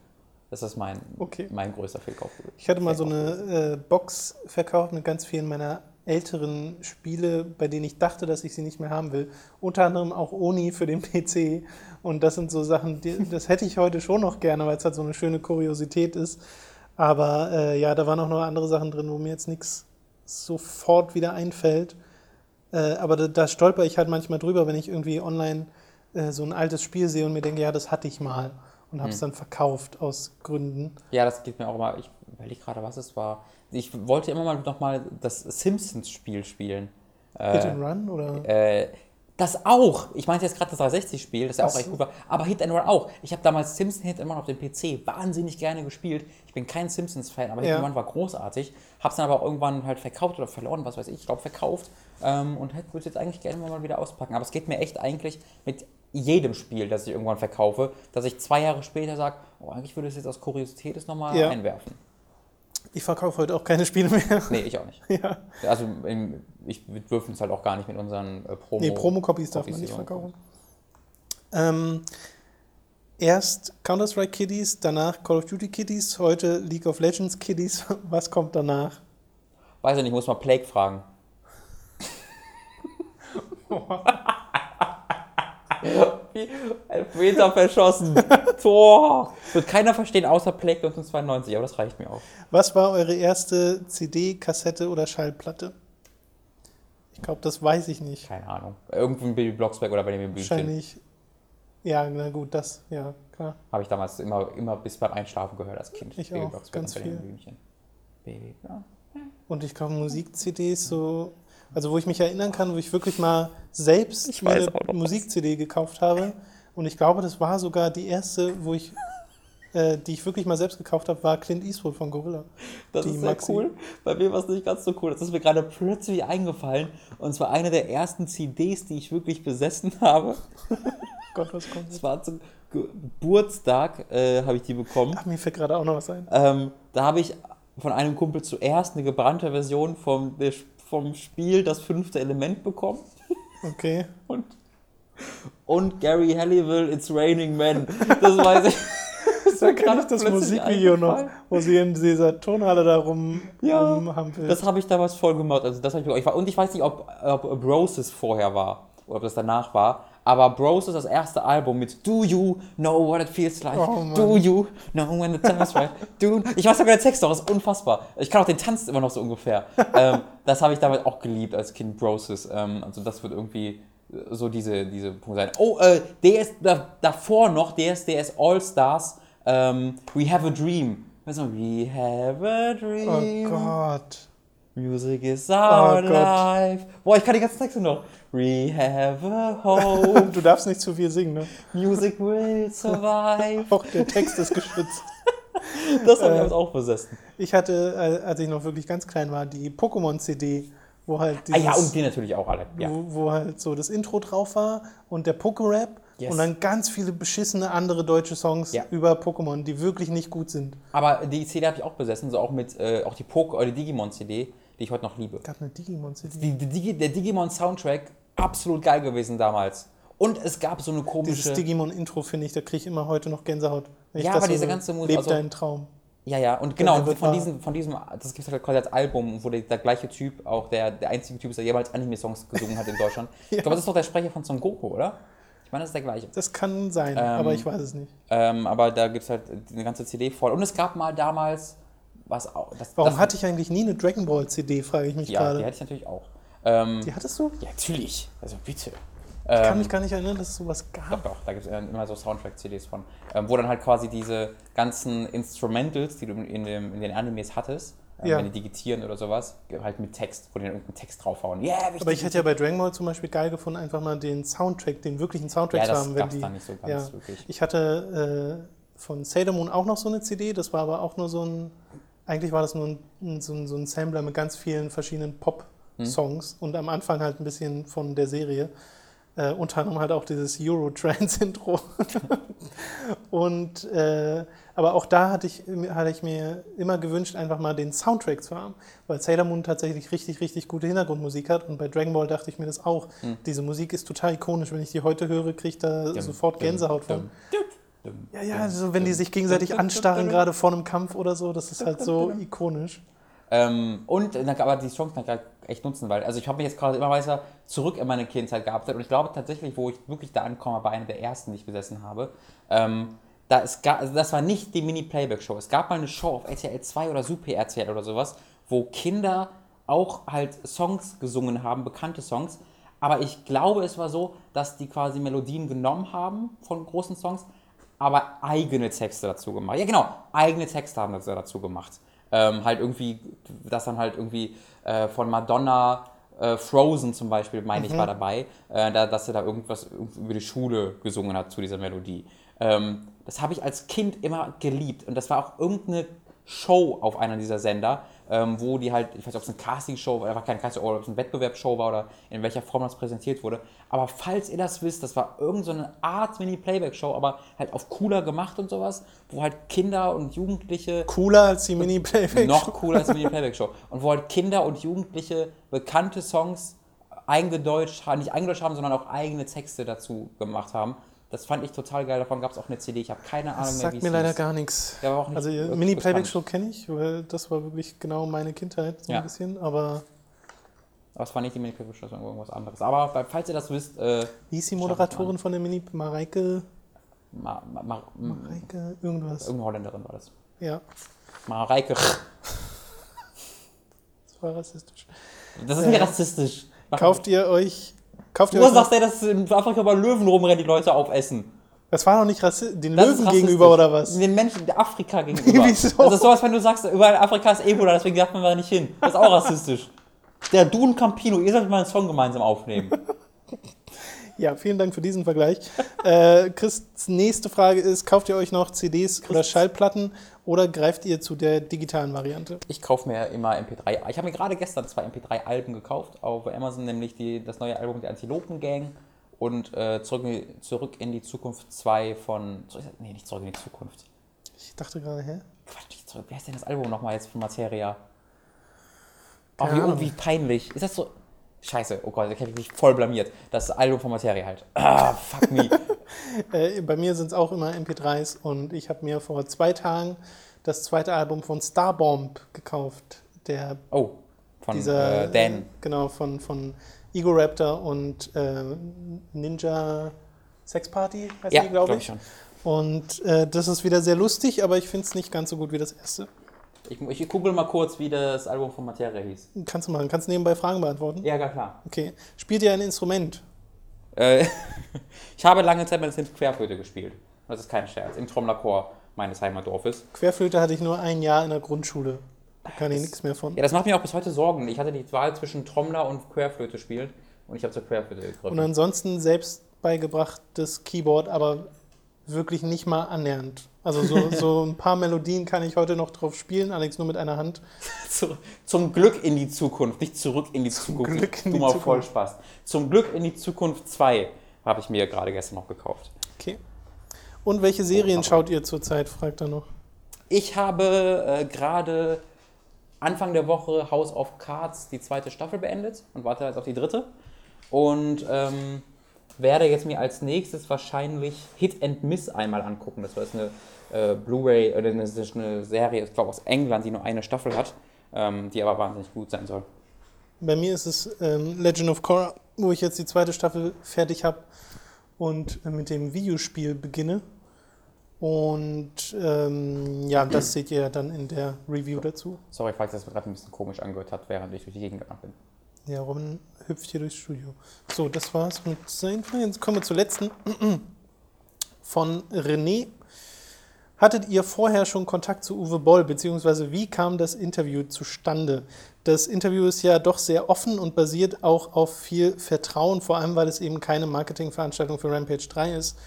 Das ist mein, Okay. mein größter Fehlkauf. Ich hatte mal so eine äh, Box verkauft mit ganz vielen meiner älteren Spiele, bei denen ich dachte, dass ich sie nicht mehr haben will. Unter anderem auch Oni für den PC. Und das sind so Sachen, die, das hätte ich heute schon noch gerne, weil es halt so eine schöne Kuriosität ist. Aber äh, ja, da waren auch noch andere Sachen drin, wo mir jetzt nichts sofort wieder einfällt. Äh, aber da, da stolper ich halt manchmal drüber, wenn ich irgendwie online äh, so ein altes Spiel sehe und mir denke, ja, das hatte ich mal. Und habe es dann verkauft aus Gründen. Ja, das geht mir auch immer. Ich überlege gerade, was es war. Ich wollte immer mal nochmal das Simpsons-Spiel spielen. Hit and Run oder? Äh, das auch. Ich meinte jetzt gerade das 360-Spiel, das ja auch Ach echt so. gut war. Aber Hit and Run auch. Ich habe damals Simpsons Hit and Run auf dem PC wahnsinnig gerne gespielt. Ich bin kein Simpsons-Fan, aber Hit Ja. and Run war großartig. Hab's dann aber irgendwann halt verkauft oder verloren, was weiß ich. Ich glaube verkauft. Ähm, und würde es jetzt eigentlich gerne mal wieder auspacken. Aber es geht mir echt eigentlich mit jedem Spiel, das ich irgendwann verkaufe, dass ich zwei Jahre später sage, oh, eigentlich würde ich es jetzt aus Kuriosität es nochmal Ja. einwerfen. Ich verkaufe heute auch keine Spiele mehr. Nee, ich auch nicht. ja. Also im, ich, wir dürfen es halt auch gar nicht mit unseren äh, Promo. Nee, Promo-Copies darf man nicht verkaufen. Ähm, erst Counter-Strike Kiddies, danach Call of Duty Kiddies, heute League of Legends Kiddies. Was kommt danach? Weiß ich nicht, muss mal Plague fragen. Wie ein verschossen. Tor. Wird keiner verstehen, außer Plague 1992, aber das reicht mir auch. Was war eure erste CD, Kassette oder Schallplatte? Ich glaube, das weiß ich nicht. Keine Ahnung. Irgendwo in Baby Blocksberg oder bei dem Bühnchen. Wahrscheinlich. Ja, na gut, das, ja, klar. Habe ich damals immer, immer bis beim Einschlafen gehört als Kind. Ich Baby auch, Blocksberg ganz und viel. Blümchen. Baby, ja. Und ich glaube, Musik-CDs so, also wo ich mich erinnern kann, wo ich wirklich mal selbst Ich mir weiß eine auch noch was. Musik-CD gekauft habe. Und ich glaube, das war sogar die erste, wo ich, äh, die ich wirklich mal selbst gekauft habe, war Clint Eastwood von Gorilla. Das Die ist sehr Maxi. cool. Bei mir war es nicht ganz so cool. Das ist mir gerade plötzlich eingefallen. Und zwar eine der ersten CDs, die ich wirklich besessen habe. Gott, was kommt Das war zum Geburtstag, äh, habe ich die bekommen. Ach, mir fällt gerade auch noch was ein. Ähm, da habe ich von einem Kumpel zuerst eine gebrannte Version vom, vom Spiel Das fünfte Element bekommen. Okay. Und, und Gary Halliwell, It's Raining Men. Das weiß ich. Das Da gerade ich das Musikvideo noch, wo sie in dieser Turnhalle da rum, Ja, rumhampelt. Das habe ich damals voll gemacht. Also das ich, ich war, und ich weiß nicht, ob, ob Broses vorher war oder ob das danach war. Aber Bros ist das erste Album mit Do You Know What It Feels Like? Oh. Do You Know When the Time's Right? Do ich weiß sogar den Text noch, das ist unfassbar. Ich kann auch den Tanz immer noch so ungefähr. ähm, das habe ich damals auch geliebt als Kind Broses. Ähm, also das wird irgendwie so diese, diese Punkte sein. Oh, äh, DS, da, davor noch DSDS All Stars ähm, We Have a Dream. Also, We have a oh dream. Gott. Music is our Oh Gott. life. Boah, ich kann die ganzen Texte noch. We have a hope. Du darfst nicht zu viel singen, ne? Music will survive. Auch der Text ist geschützt. Das habe ich Äh, damals auch besessen. Ich hatte, äh, als ich noch wirklich ganz klein war, die Pokémon-CD, wo halt Ah dieses, ja, und die natürlich auch alle. Ja. wo, wo halt so das Intro drauf war und der Poké-Rap Yes. und dann ganz viele beschissene andere deutsche Songs Ja. über Pokémon, die wirklich nicht gut sind. Aber die CD habe ich auch besessen, so auch mit äh, auch die Poke oder die Digimon CD, die ich heute noch liebe. gab eine Digimon-CD. Die, die, der Digimon Soundtrack absolut geil gewesen damals. Und es gab so eine komische Dieses Digimon-Intro, finde ich, da kriege ich immer heute noch Gänsehaut. Wenn Ja, aber diese ganze Musik- Leb also- deinen Traum. Ja, ja, und genau, wird von diesem, von diesem, das gibt es halt quasi als Album, wo der, der gleiche Typ, auch der, der einzige Typ ist, der jemals Anime-Songs gesungen hat in Deutschland. Ich glaube, das ist doch der Sprecher von Son Goku, oder? Ich meine, das ist der gleiche. Das kann sein, Ähm, aber ich weiß es nicht. Ähm, aber da gibt es halt eine ganze CD voll. Und es gab mal damals, was auch. Das, Warum das, hatte ich eigentlich nie eine Dragon Ball CD, frage ich mich Ja, die gerade. hatte ich natürlich auch. Ähm, Die hattest du? ja, natürlich. Also bitte. Ich kann Ähm, mich gar nicht erinnern, dass es sowas Doch, gab. doch, da gibt es immer so Soundtrack-CDs von, ähm, wo dann halt quasi diese ganzen Instrumentals, die du in, dem, in den Animes hattest, ähm, Ja. wenn die digitieren oder sowas, halt mit Text, wo die dann irgendeinen Text draufhauen. Yeah, wichtig, Aber ich hätte ja bei Dragon Ball zum Beispiel geil gefunden, einfach mal den Soundtrack, den wirklichen Soundtrack ja, zu haben. Wenn die, nicht so ganz ja. wirklich. Ich hatte äh, von Sailor Moon auch noch so eine CD, das war aber auch nur so ein eigentlich war das nur ein, so, ein, so ein Sampler mit ganz vielen verschiedenen Pop-Songs und am Anfang halt ein bisschen von der Serie. Äh, unter anderem halt auch dieses Eurotrance-Intro. und äh, aber auch da hatte ich, hatte ich mir immer gewünscht, einfach mal den Soundtrack zu haben, weil Sailor Moon tatsächlich richtig, richtig gute Hintergrundmusik hat und bei Dragon Ball dachte ich mir das auch. Hm. Diese Musik ist total ikonisch. Wenn ich die heute höre, kriege ich da Dum, sofort dum, Gänsehaut von. dum, dum, Ja, ja, dum, so wenn die dum, sich gegenseitig dum, dum, anstarren, dum, gerade vor einem Kampf oder so, das ist halt so ikonisch. Ähm, und aber die Chance kann ich halt echt nutzen, weil also ich habe mich jetzt gerade immer weiter zurück in meine Kindheit gearbeitet und ich glaube tatsächlich, wo ich wirklich da ankomme, bei einer der ersten, die ich besessen habe, ähm, da also das war nicht die Mini-Playback-Show. Es gab mal eine Show auf RTL 2 oder Super RTL oder sowas, wo Kinder auch halt Songs gesungen haben, bekannte Songs. Aber ich glaube, es war so, dass die quasi Melodien genommen haben von großen Songs, aber eigene Texte dazu gemacht. Ja, genau, eigene Texte haben sie dazu gemacht. Ähm, halt irgendwie, das dann halt irgendwie äh, von Madonna, äh, Frozen zum Beispiel, meine ich, war dabei, äh, da, dass sie da irgendwas über die Schule gesungen hat zu dieser Melodie. Ähm, das habe ich als Kind immer geliebt. Und das war auch irgendeine Show auf einer dieser Sender, ähm, wo die halt, ich weiß nicht, ob es eine Casting-Show war, einfach keine Casting, oder ob es eine Wettbewerbsshow war oder in welcher Form das präsentiert wurde. Aber falls ihr das wisst, das war irgendeine so eine Art Mini-Playback-Show, aber halt auf cooler gemacht und sowas, wo halt Kinder und Jugendliche Cooler als die Mini-Playback. noch cooler als die Mini-Playback-Show. Und wo halt Kinder und Jugendliche bekannte Songs eingedeutscht haben, nicht eingedeutscht haben, sondern auch eigene Texte dazu gemacht haben. Das fand ich total geil. Davon gab es auch eine CD. Ich habe keine Ahnung Das mehr, sagt wie es mir leider gar nichts. Nicht Also wirklich Mini-Playback-Show kenne ich, weil das war wirklich genau meine Kindheit so Ja. ein bisschen. Aber Aber es war nicht die Mini-Playback-Show, sondern irgendwas anderes. Aber falls ihr das wisst, äh, wie hieß die Moderatorin von der Mini? Mareike? Ma, Ma, Ma, Ma, Mareike? Irgendwas. irgendeine Holländerin war das. Ja, Mareike. das war rassistisch. Das ist nicht rassistisch. Mach- Kauft ihr euch. Kauft ihr Du euch sagst ja, dass in Afrika bei Löwen rumrennen, die Leute aufessen. das war doch nicht rassistisch. Den Das Löwen gegenüber oder was? Den Menschen der Afrika gegenüber. Wieso? Das ist so, als wenn du sagst, überall in Afrika ist Ebola, deswegen darf man da nicht hin. Das ist auch rassistisch. Der Du und Campino, ihr solltet mal einen Song gemeinsam aufnehmen. Ja, vielen Dank für diesen Vergleich. äh, Christs nächste Frage ist: Kauft ihr euch noch CDs oder Schallplatten oder greift ihr zu der digitalen Variante? Ich kaufe mir immer MP3. Ich habe mir gerade gestern zwei MP3-Alben gekauft auf Amazon, nämlich die, das neue Album der Antilopen Gang und äh, zurück, in- zurück in die Zukunft 2 von. Nee, nicht zurück in die Zukunft. Ich dachte gerade, hä? Quatsch, nicht zurück. Wie heißt denn das Album nochmal jetzt von Materia? Oh, wie, Ahnung. wie peinlich. Ist das so. Scheiße, oh Gott, ich habe mich voll blamiert. Das Album von Materia halt. Ah, fuck me. Äh, bei mir sind es auch immer MP3s und ich habe mir vor zwei Tagen das zweite Album von Starbomb gekauft. Der Oh, von dieser äh, Dan. genau von von Ego Raptor und äh, Ninja Sex Party heißt Ja, die, glaube ich. ich schon. Und äh, das ist wieder sehr lustig, aber ich finde es nicht ganz so gut wie das erste. Ich, ich google mal kurz, wie das Album von Materia hieß. Kannst du machen, kannst nebenbei Fragen beantworten. Ja, gar klar. Okay. Spielt ihr ein Instrument? Äh, ich habe lange Zeit meine Sims Querflöte gespielt. Das ist kein Scherz. Im Trommlerchor meines Heimatdorfes. Querflöte hatte ich nur ein Jahr in der Grundschule. Da kann ich nichts mehr von. Ja, das macht mir auch bis heute Sorgen. Ich hatte die Wahl zwischen Trommler und Querflöte spielen und ich habe zur Querflöte gegriffen. Und ansonsten selbst beigebrachtes Keyboard, aber wirklich nicht mal annähernd. Also so, so ein paar Melodien kann ich heute noch drauf spielen, allerdings nur mit einer Hand. Zu, zum Glück in die Zukunft, nicht zurück in die Zukunft. Glück in die mal voll Zukunft. Spaß. Zum Glück in die Zukunft 2 habe ich mir gerade gestern noch gekauft. Okay. Und welche Serien schaut ihr zurzeit, fragt er noch. Ich habe äh, gerade Anfang der Woche House of Cards die zweite Staffel beendet und warte jetzt auf die dritte. Und ähm, werde jetzt mir als nächstes wahrscheinlich Hit and Miss einmal angucken. Das war jetzt eine äh, Blu-ray oder eine, das ist eine Serie, ich glaube aus England, die nur eine Staffel hat, ähm, die aber wahnsinnig gut sein soll. Bei mir ist es ähm, Legend of Korra, wo ich jetzt die zweite Staffel fertig habe und äh, mit dem Videospiel beginne. Und ähm, ja, das seht ihr dann in der Review dazu. Sorry, falls das gerade ein bisschen komisch angehört hat, während ich durch die Gegend gegangen bin. Ja, Robin hüpft hier durchs Studio. So, das war's mit Fragen. Jetzt kommen wir zur letzten. Von René. Hattet ihr vorher schon Kontakt zu Uwe Boll, beziehungsweise wie kam das Interview zustande? Das Interview ist ja doch sehr offen und basiert auch auf viel Vertrauen, vor allem weil es eben keine Marketingveranstaltung für Rampage 3 ist.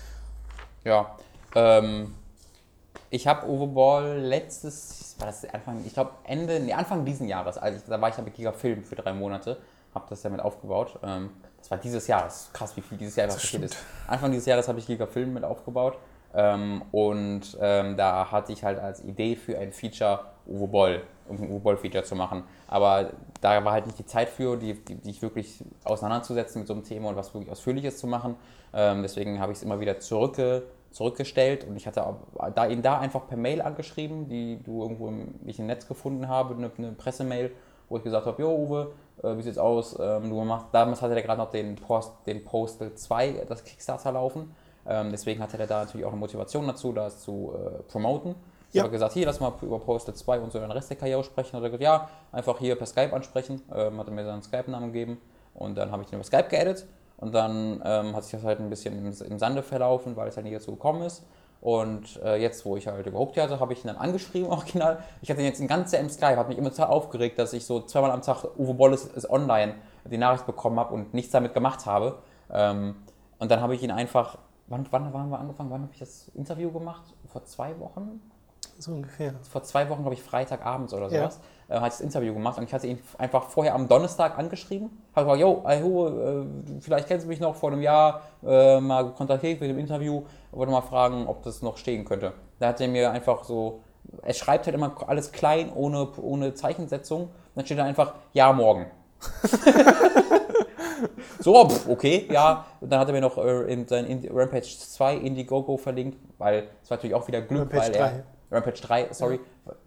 Ja, ähm, Ich habe Uwe Ball letztes, war das Anfang, ich glaube Ende, nee, Anfang diesen Jahres, also ich, da war ich ja mit Giga Film für drei Monate, habe das ja mit aufgebaut. Ähm, das war dieses Jahr, das ist krass, wie viel dieses Jahr einfach passiert ist. Anfang dieses Jahres habe ich Giga Film mit aufgebaut ähm, und ähm, da hatte ich halt als Idee für ein Feature Uwe Boll, ein Uwe Boll-Feature zu machen. Aber da war halt nicht die Zeit für, die, die, die wirklich auseinanderzusetzen mit so einem Thema und was wirklich Ausführliches zu machen. Ähm, deswegen habe ich es immer wieder zurückge, zurückgestellt und ich hatte da ihn da einfach per Mail angeschrieben, die du irgendwo im, ich im Netz gefunden habe, eine, eine Pressemail, wo ich gesagt habe, jo Uwe, äh, wie sieht's aus? Ähm, du machst, damals hatte er gerade noch den, Post, den Postal 2, das Kickstarter laufen. Ähm, deswegen hatte er da natürlich auch eine Motivation dazu, das zu äh, promoten. Ich Ja. habe gesagt, hier, lass mal über Postal 2 und so den Rest der Karriere sprechen. Hat er gesagt, ja, einfach hier per Skype ansprechen. Ähm, hat er mir seinen Skype-Namen gegeben und dann habe ich ihn über Skype geaddet. Und dann ähm, hat sich das halt ein bisschen im, im Sande verlaufen, weil es halt nicht dazu gekommen ist. Und äh, jetzt, wo ich halt überhaupt hatte, habe ich ihn dann angeschrieben, original. Ich hatte ihn jetzt ein ganzes im Skype, hat mich immer total aufgeregt, dass ich so zweimal am Tag Uwe Boll ist, ist online die Nachricht bekommen habe und nichts damit gemacht habe. Ähm, und dann habe ich ihn einfach, wann, wann haben wir angefangen? Wann habe ich das Interview gemacht? Vor zwei Wochen? So ungefähr. vor zwei Wochen, glaube ich, Freitagabends oder Ja. sowas, äh, hatte ich das Interview gemacht und ich hatte ihn einfach vorher am Donnerstag angeschrieben. Habe gesagt, yo, Ayo, äh, vielleicht kennst du mich noch vor einem Jahr, äh, mal kontaktiert mit dem Interview, wollte mal fragen, ob das noch stehen könnte. Da hat er mir einfach so, er schreibt halt immer alles klein, ohne, ohne Zeichensetzung. Dann steht da einfach, ja, morgen. So, pff, okay, ja. Und dann hat er mir noch äh, in sein Rampage 2 Indiegogo verlinkt, weil es war natürlich auch wieder Glück, Rampage weil er. 3. Rampage 3, sorry,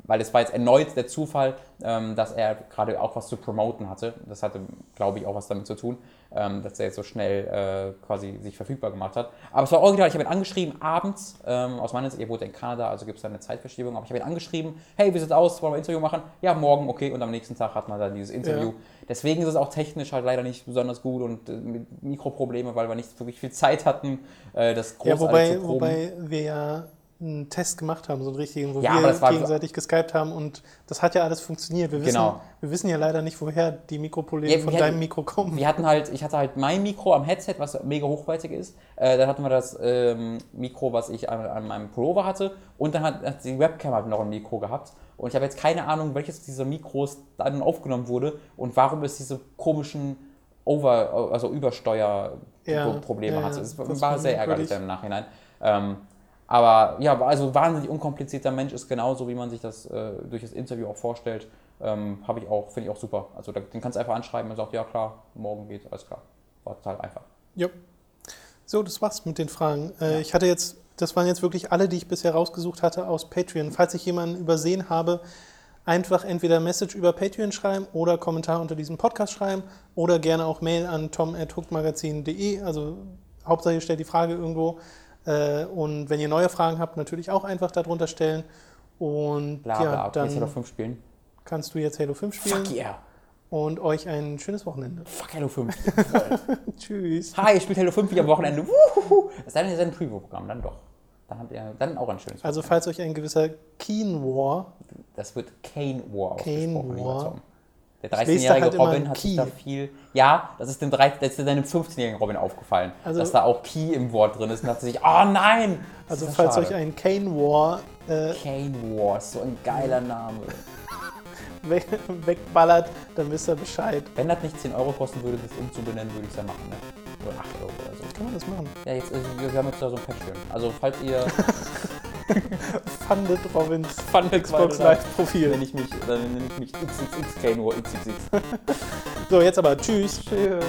weil es war jetzt erneut der Zufall, ähm, dass er gerade auch was zu promoten hatte. Das hatte, glaube ich, auch was damit zu tun, ähm, dass er jetzt so schnell äh, quasi sich verfügbar gemacht hat. Aber es war original, ich habe ihn angeschrieben abends, ähm, aus meiner Sicht, ihr wohnt in Kanada, also gibt es da eine Zeitverschiebung, aber ich habe ihn angeschrieben, hey, wie sieht's aus, wollen wir ein Interview machen? Ja, morgen, okay, und am nächsten Tag hat man dann dieses Interview. Ja. Deswegen ist es auch technisch halt leider nicht besonders gut und äh, mit Mikroprobleme, weil wir nicht wirklich viel Zeit hatten, äh, das großartig Ja, wobei, zu proben. wobei wir ja einen Test gemacht haben, so einen richtigen, wo Ja, wir gegenseitig geskypt haben und das hat ja alles funktioniert. Wir wissen, Genau. wir wissen ja leider nicht, woher die Mikroprobleme Ja, von deinem Mikro kommen. Wir hatten halt, ich hatte halt mein Mikro am Headset, was mega hochwertig ist. Äh, dann hatten wir das ähm, Mikro, was ich an, an meinem Pullover hatte. Und dann hat, hat die Webcam halt noch ein Mikro gehabt. Und ich habe jetzt keine Ahnung, welches dieser Mikros dann aufgenommen wurde und warum es diese komischen Over, also Übersteuer-Probleme Ja, ja, hatte. Es war sehr ärgerlich dann im Nachhinein. Ähm, aber ja, also wahnsinnig unkomplizierter Mensch ist genauso, wie man sich das äh, durch das Interview auch vorstellt. Ähm, Habe ich auch, finde ich auch super. Also den kannst du einfach anschreiben und sagt, ja klar, morgen geht, alles klar. War total einfach. Ja. So, das war's mit den Fragen. Äh, Ja. Ich hatte jetzt, das waren jetzt wirklich alle, die ich bisher rausgesucht hatte aus Patreon. Falls ich jemanden übersehen habe, einfach entweder Message über Patreon schreiben oder Kommentar unter diesem Podcast schreiben oder gerne auch Mail an tom.hookmagazin.de. Also Hauptsache ihr stellt die Frage irgendwo. Äh, Und wenn ihr neue Fragen habt, natürlich auch einfach darunter stellen. Und Bla ja, bla, dann Halo 5 spielen. kannst du jetzt Halo 5 spielen Fuck yeah. und euch ein schönes Wochenende. Fuck Halo 5. Tschüss. Hi, ihr spielt Halo 5 wieder am Wochenende. Es sei denn, ihr seid ein Preview-Programm, dann doch. Dann habt ihr dann auch ein schönes Also Wochenende. falls euch ein gewisser Keen War Das wird Kane War Kane War. Der Ich lese da 13-jährige halt Robin hat sich da viel. Ja, das ist dem, 13 das ist deinem 15-jährigen Robin aufgefallen, Also- dass da auch Key im Wort drin ist und dachte sich, oh nein! Das Also falls schade. euch ein Kane War äh, Kane War, ist so ein geiler Name. weg, wegballert, dann wisst ihr Bescheid. Wenn das nicht 10 Euro kosten würde, das umzubenennen, würde ich es ja machen, ne? Oder 8 Euro oder so. Kann man das machen? Ja, jetzt, also, wir haben jetzt da so ein Patreon. Also, falls ihr Fundet Robins Fundet Xbox Live Profil. nenne ich mich, dann nenne ich mich XXX War XXX. So, jetzt aber tschüss. Tschüss.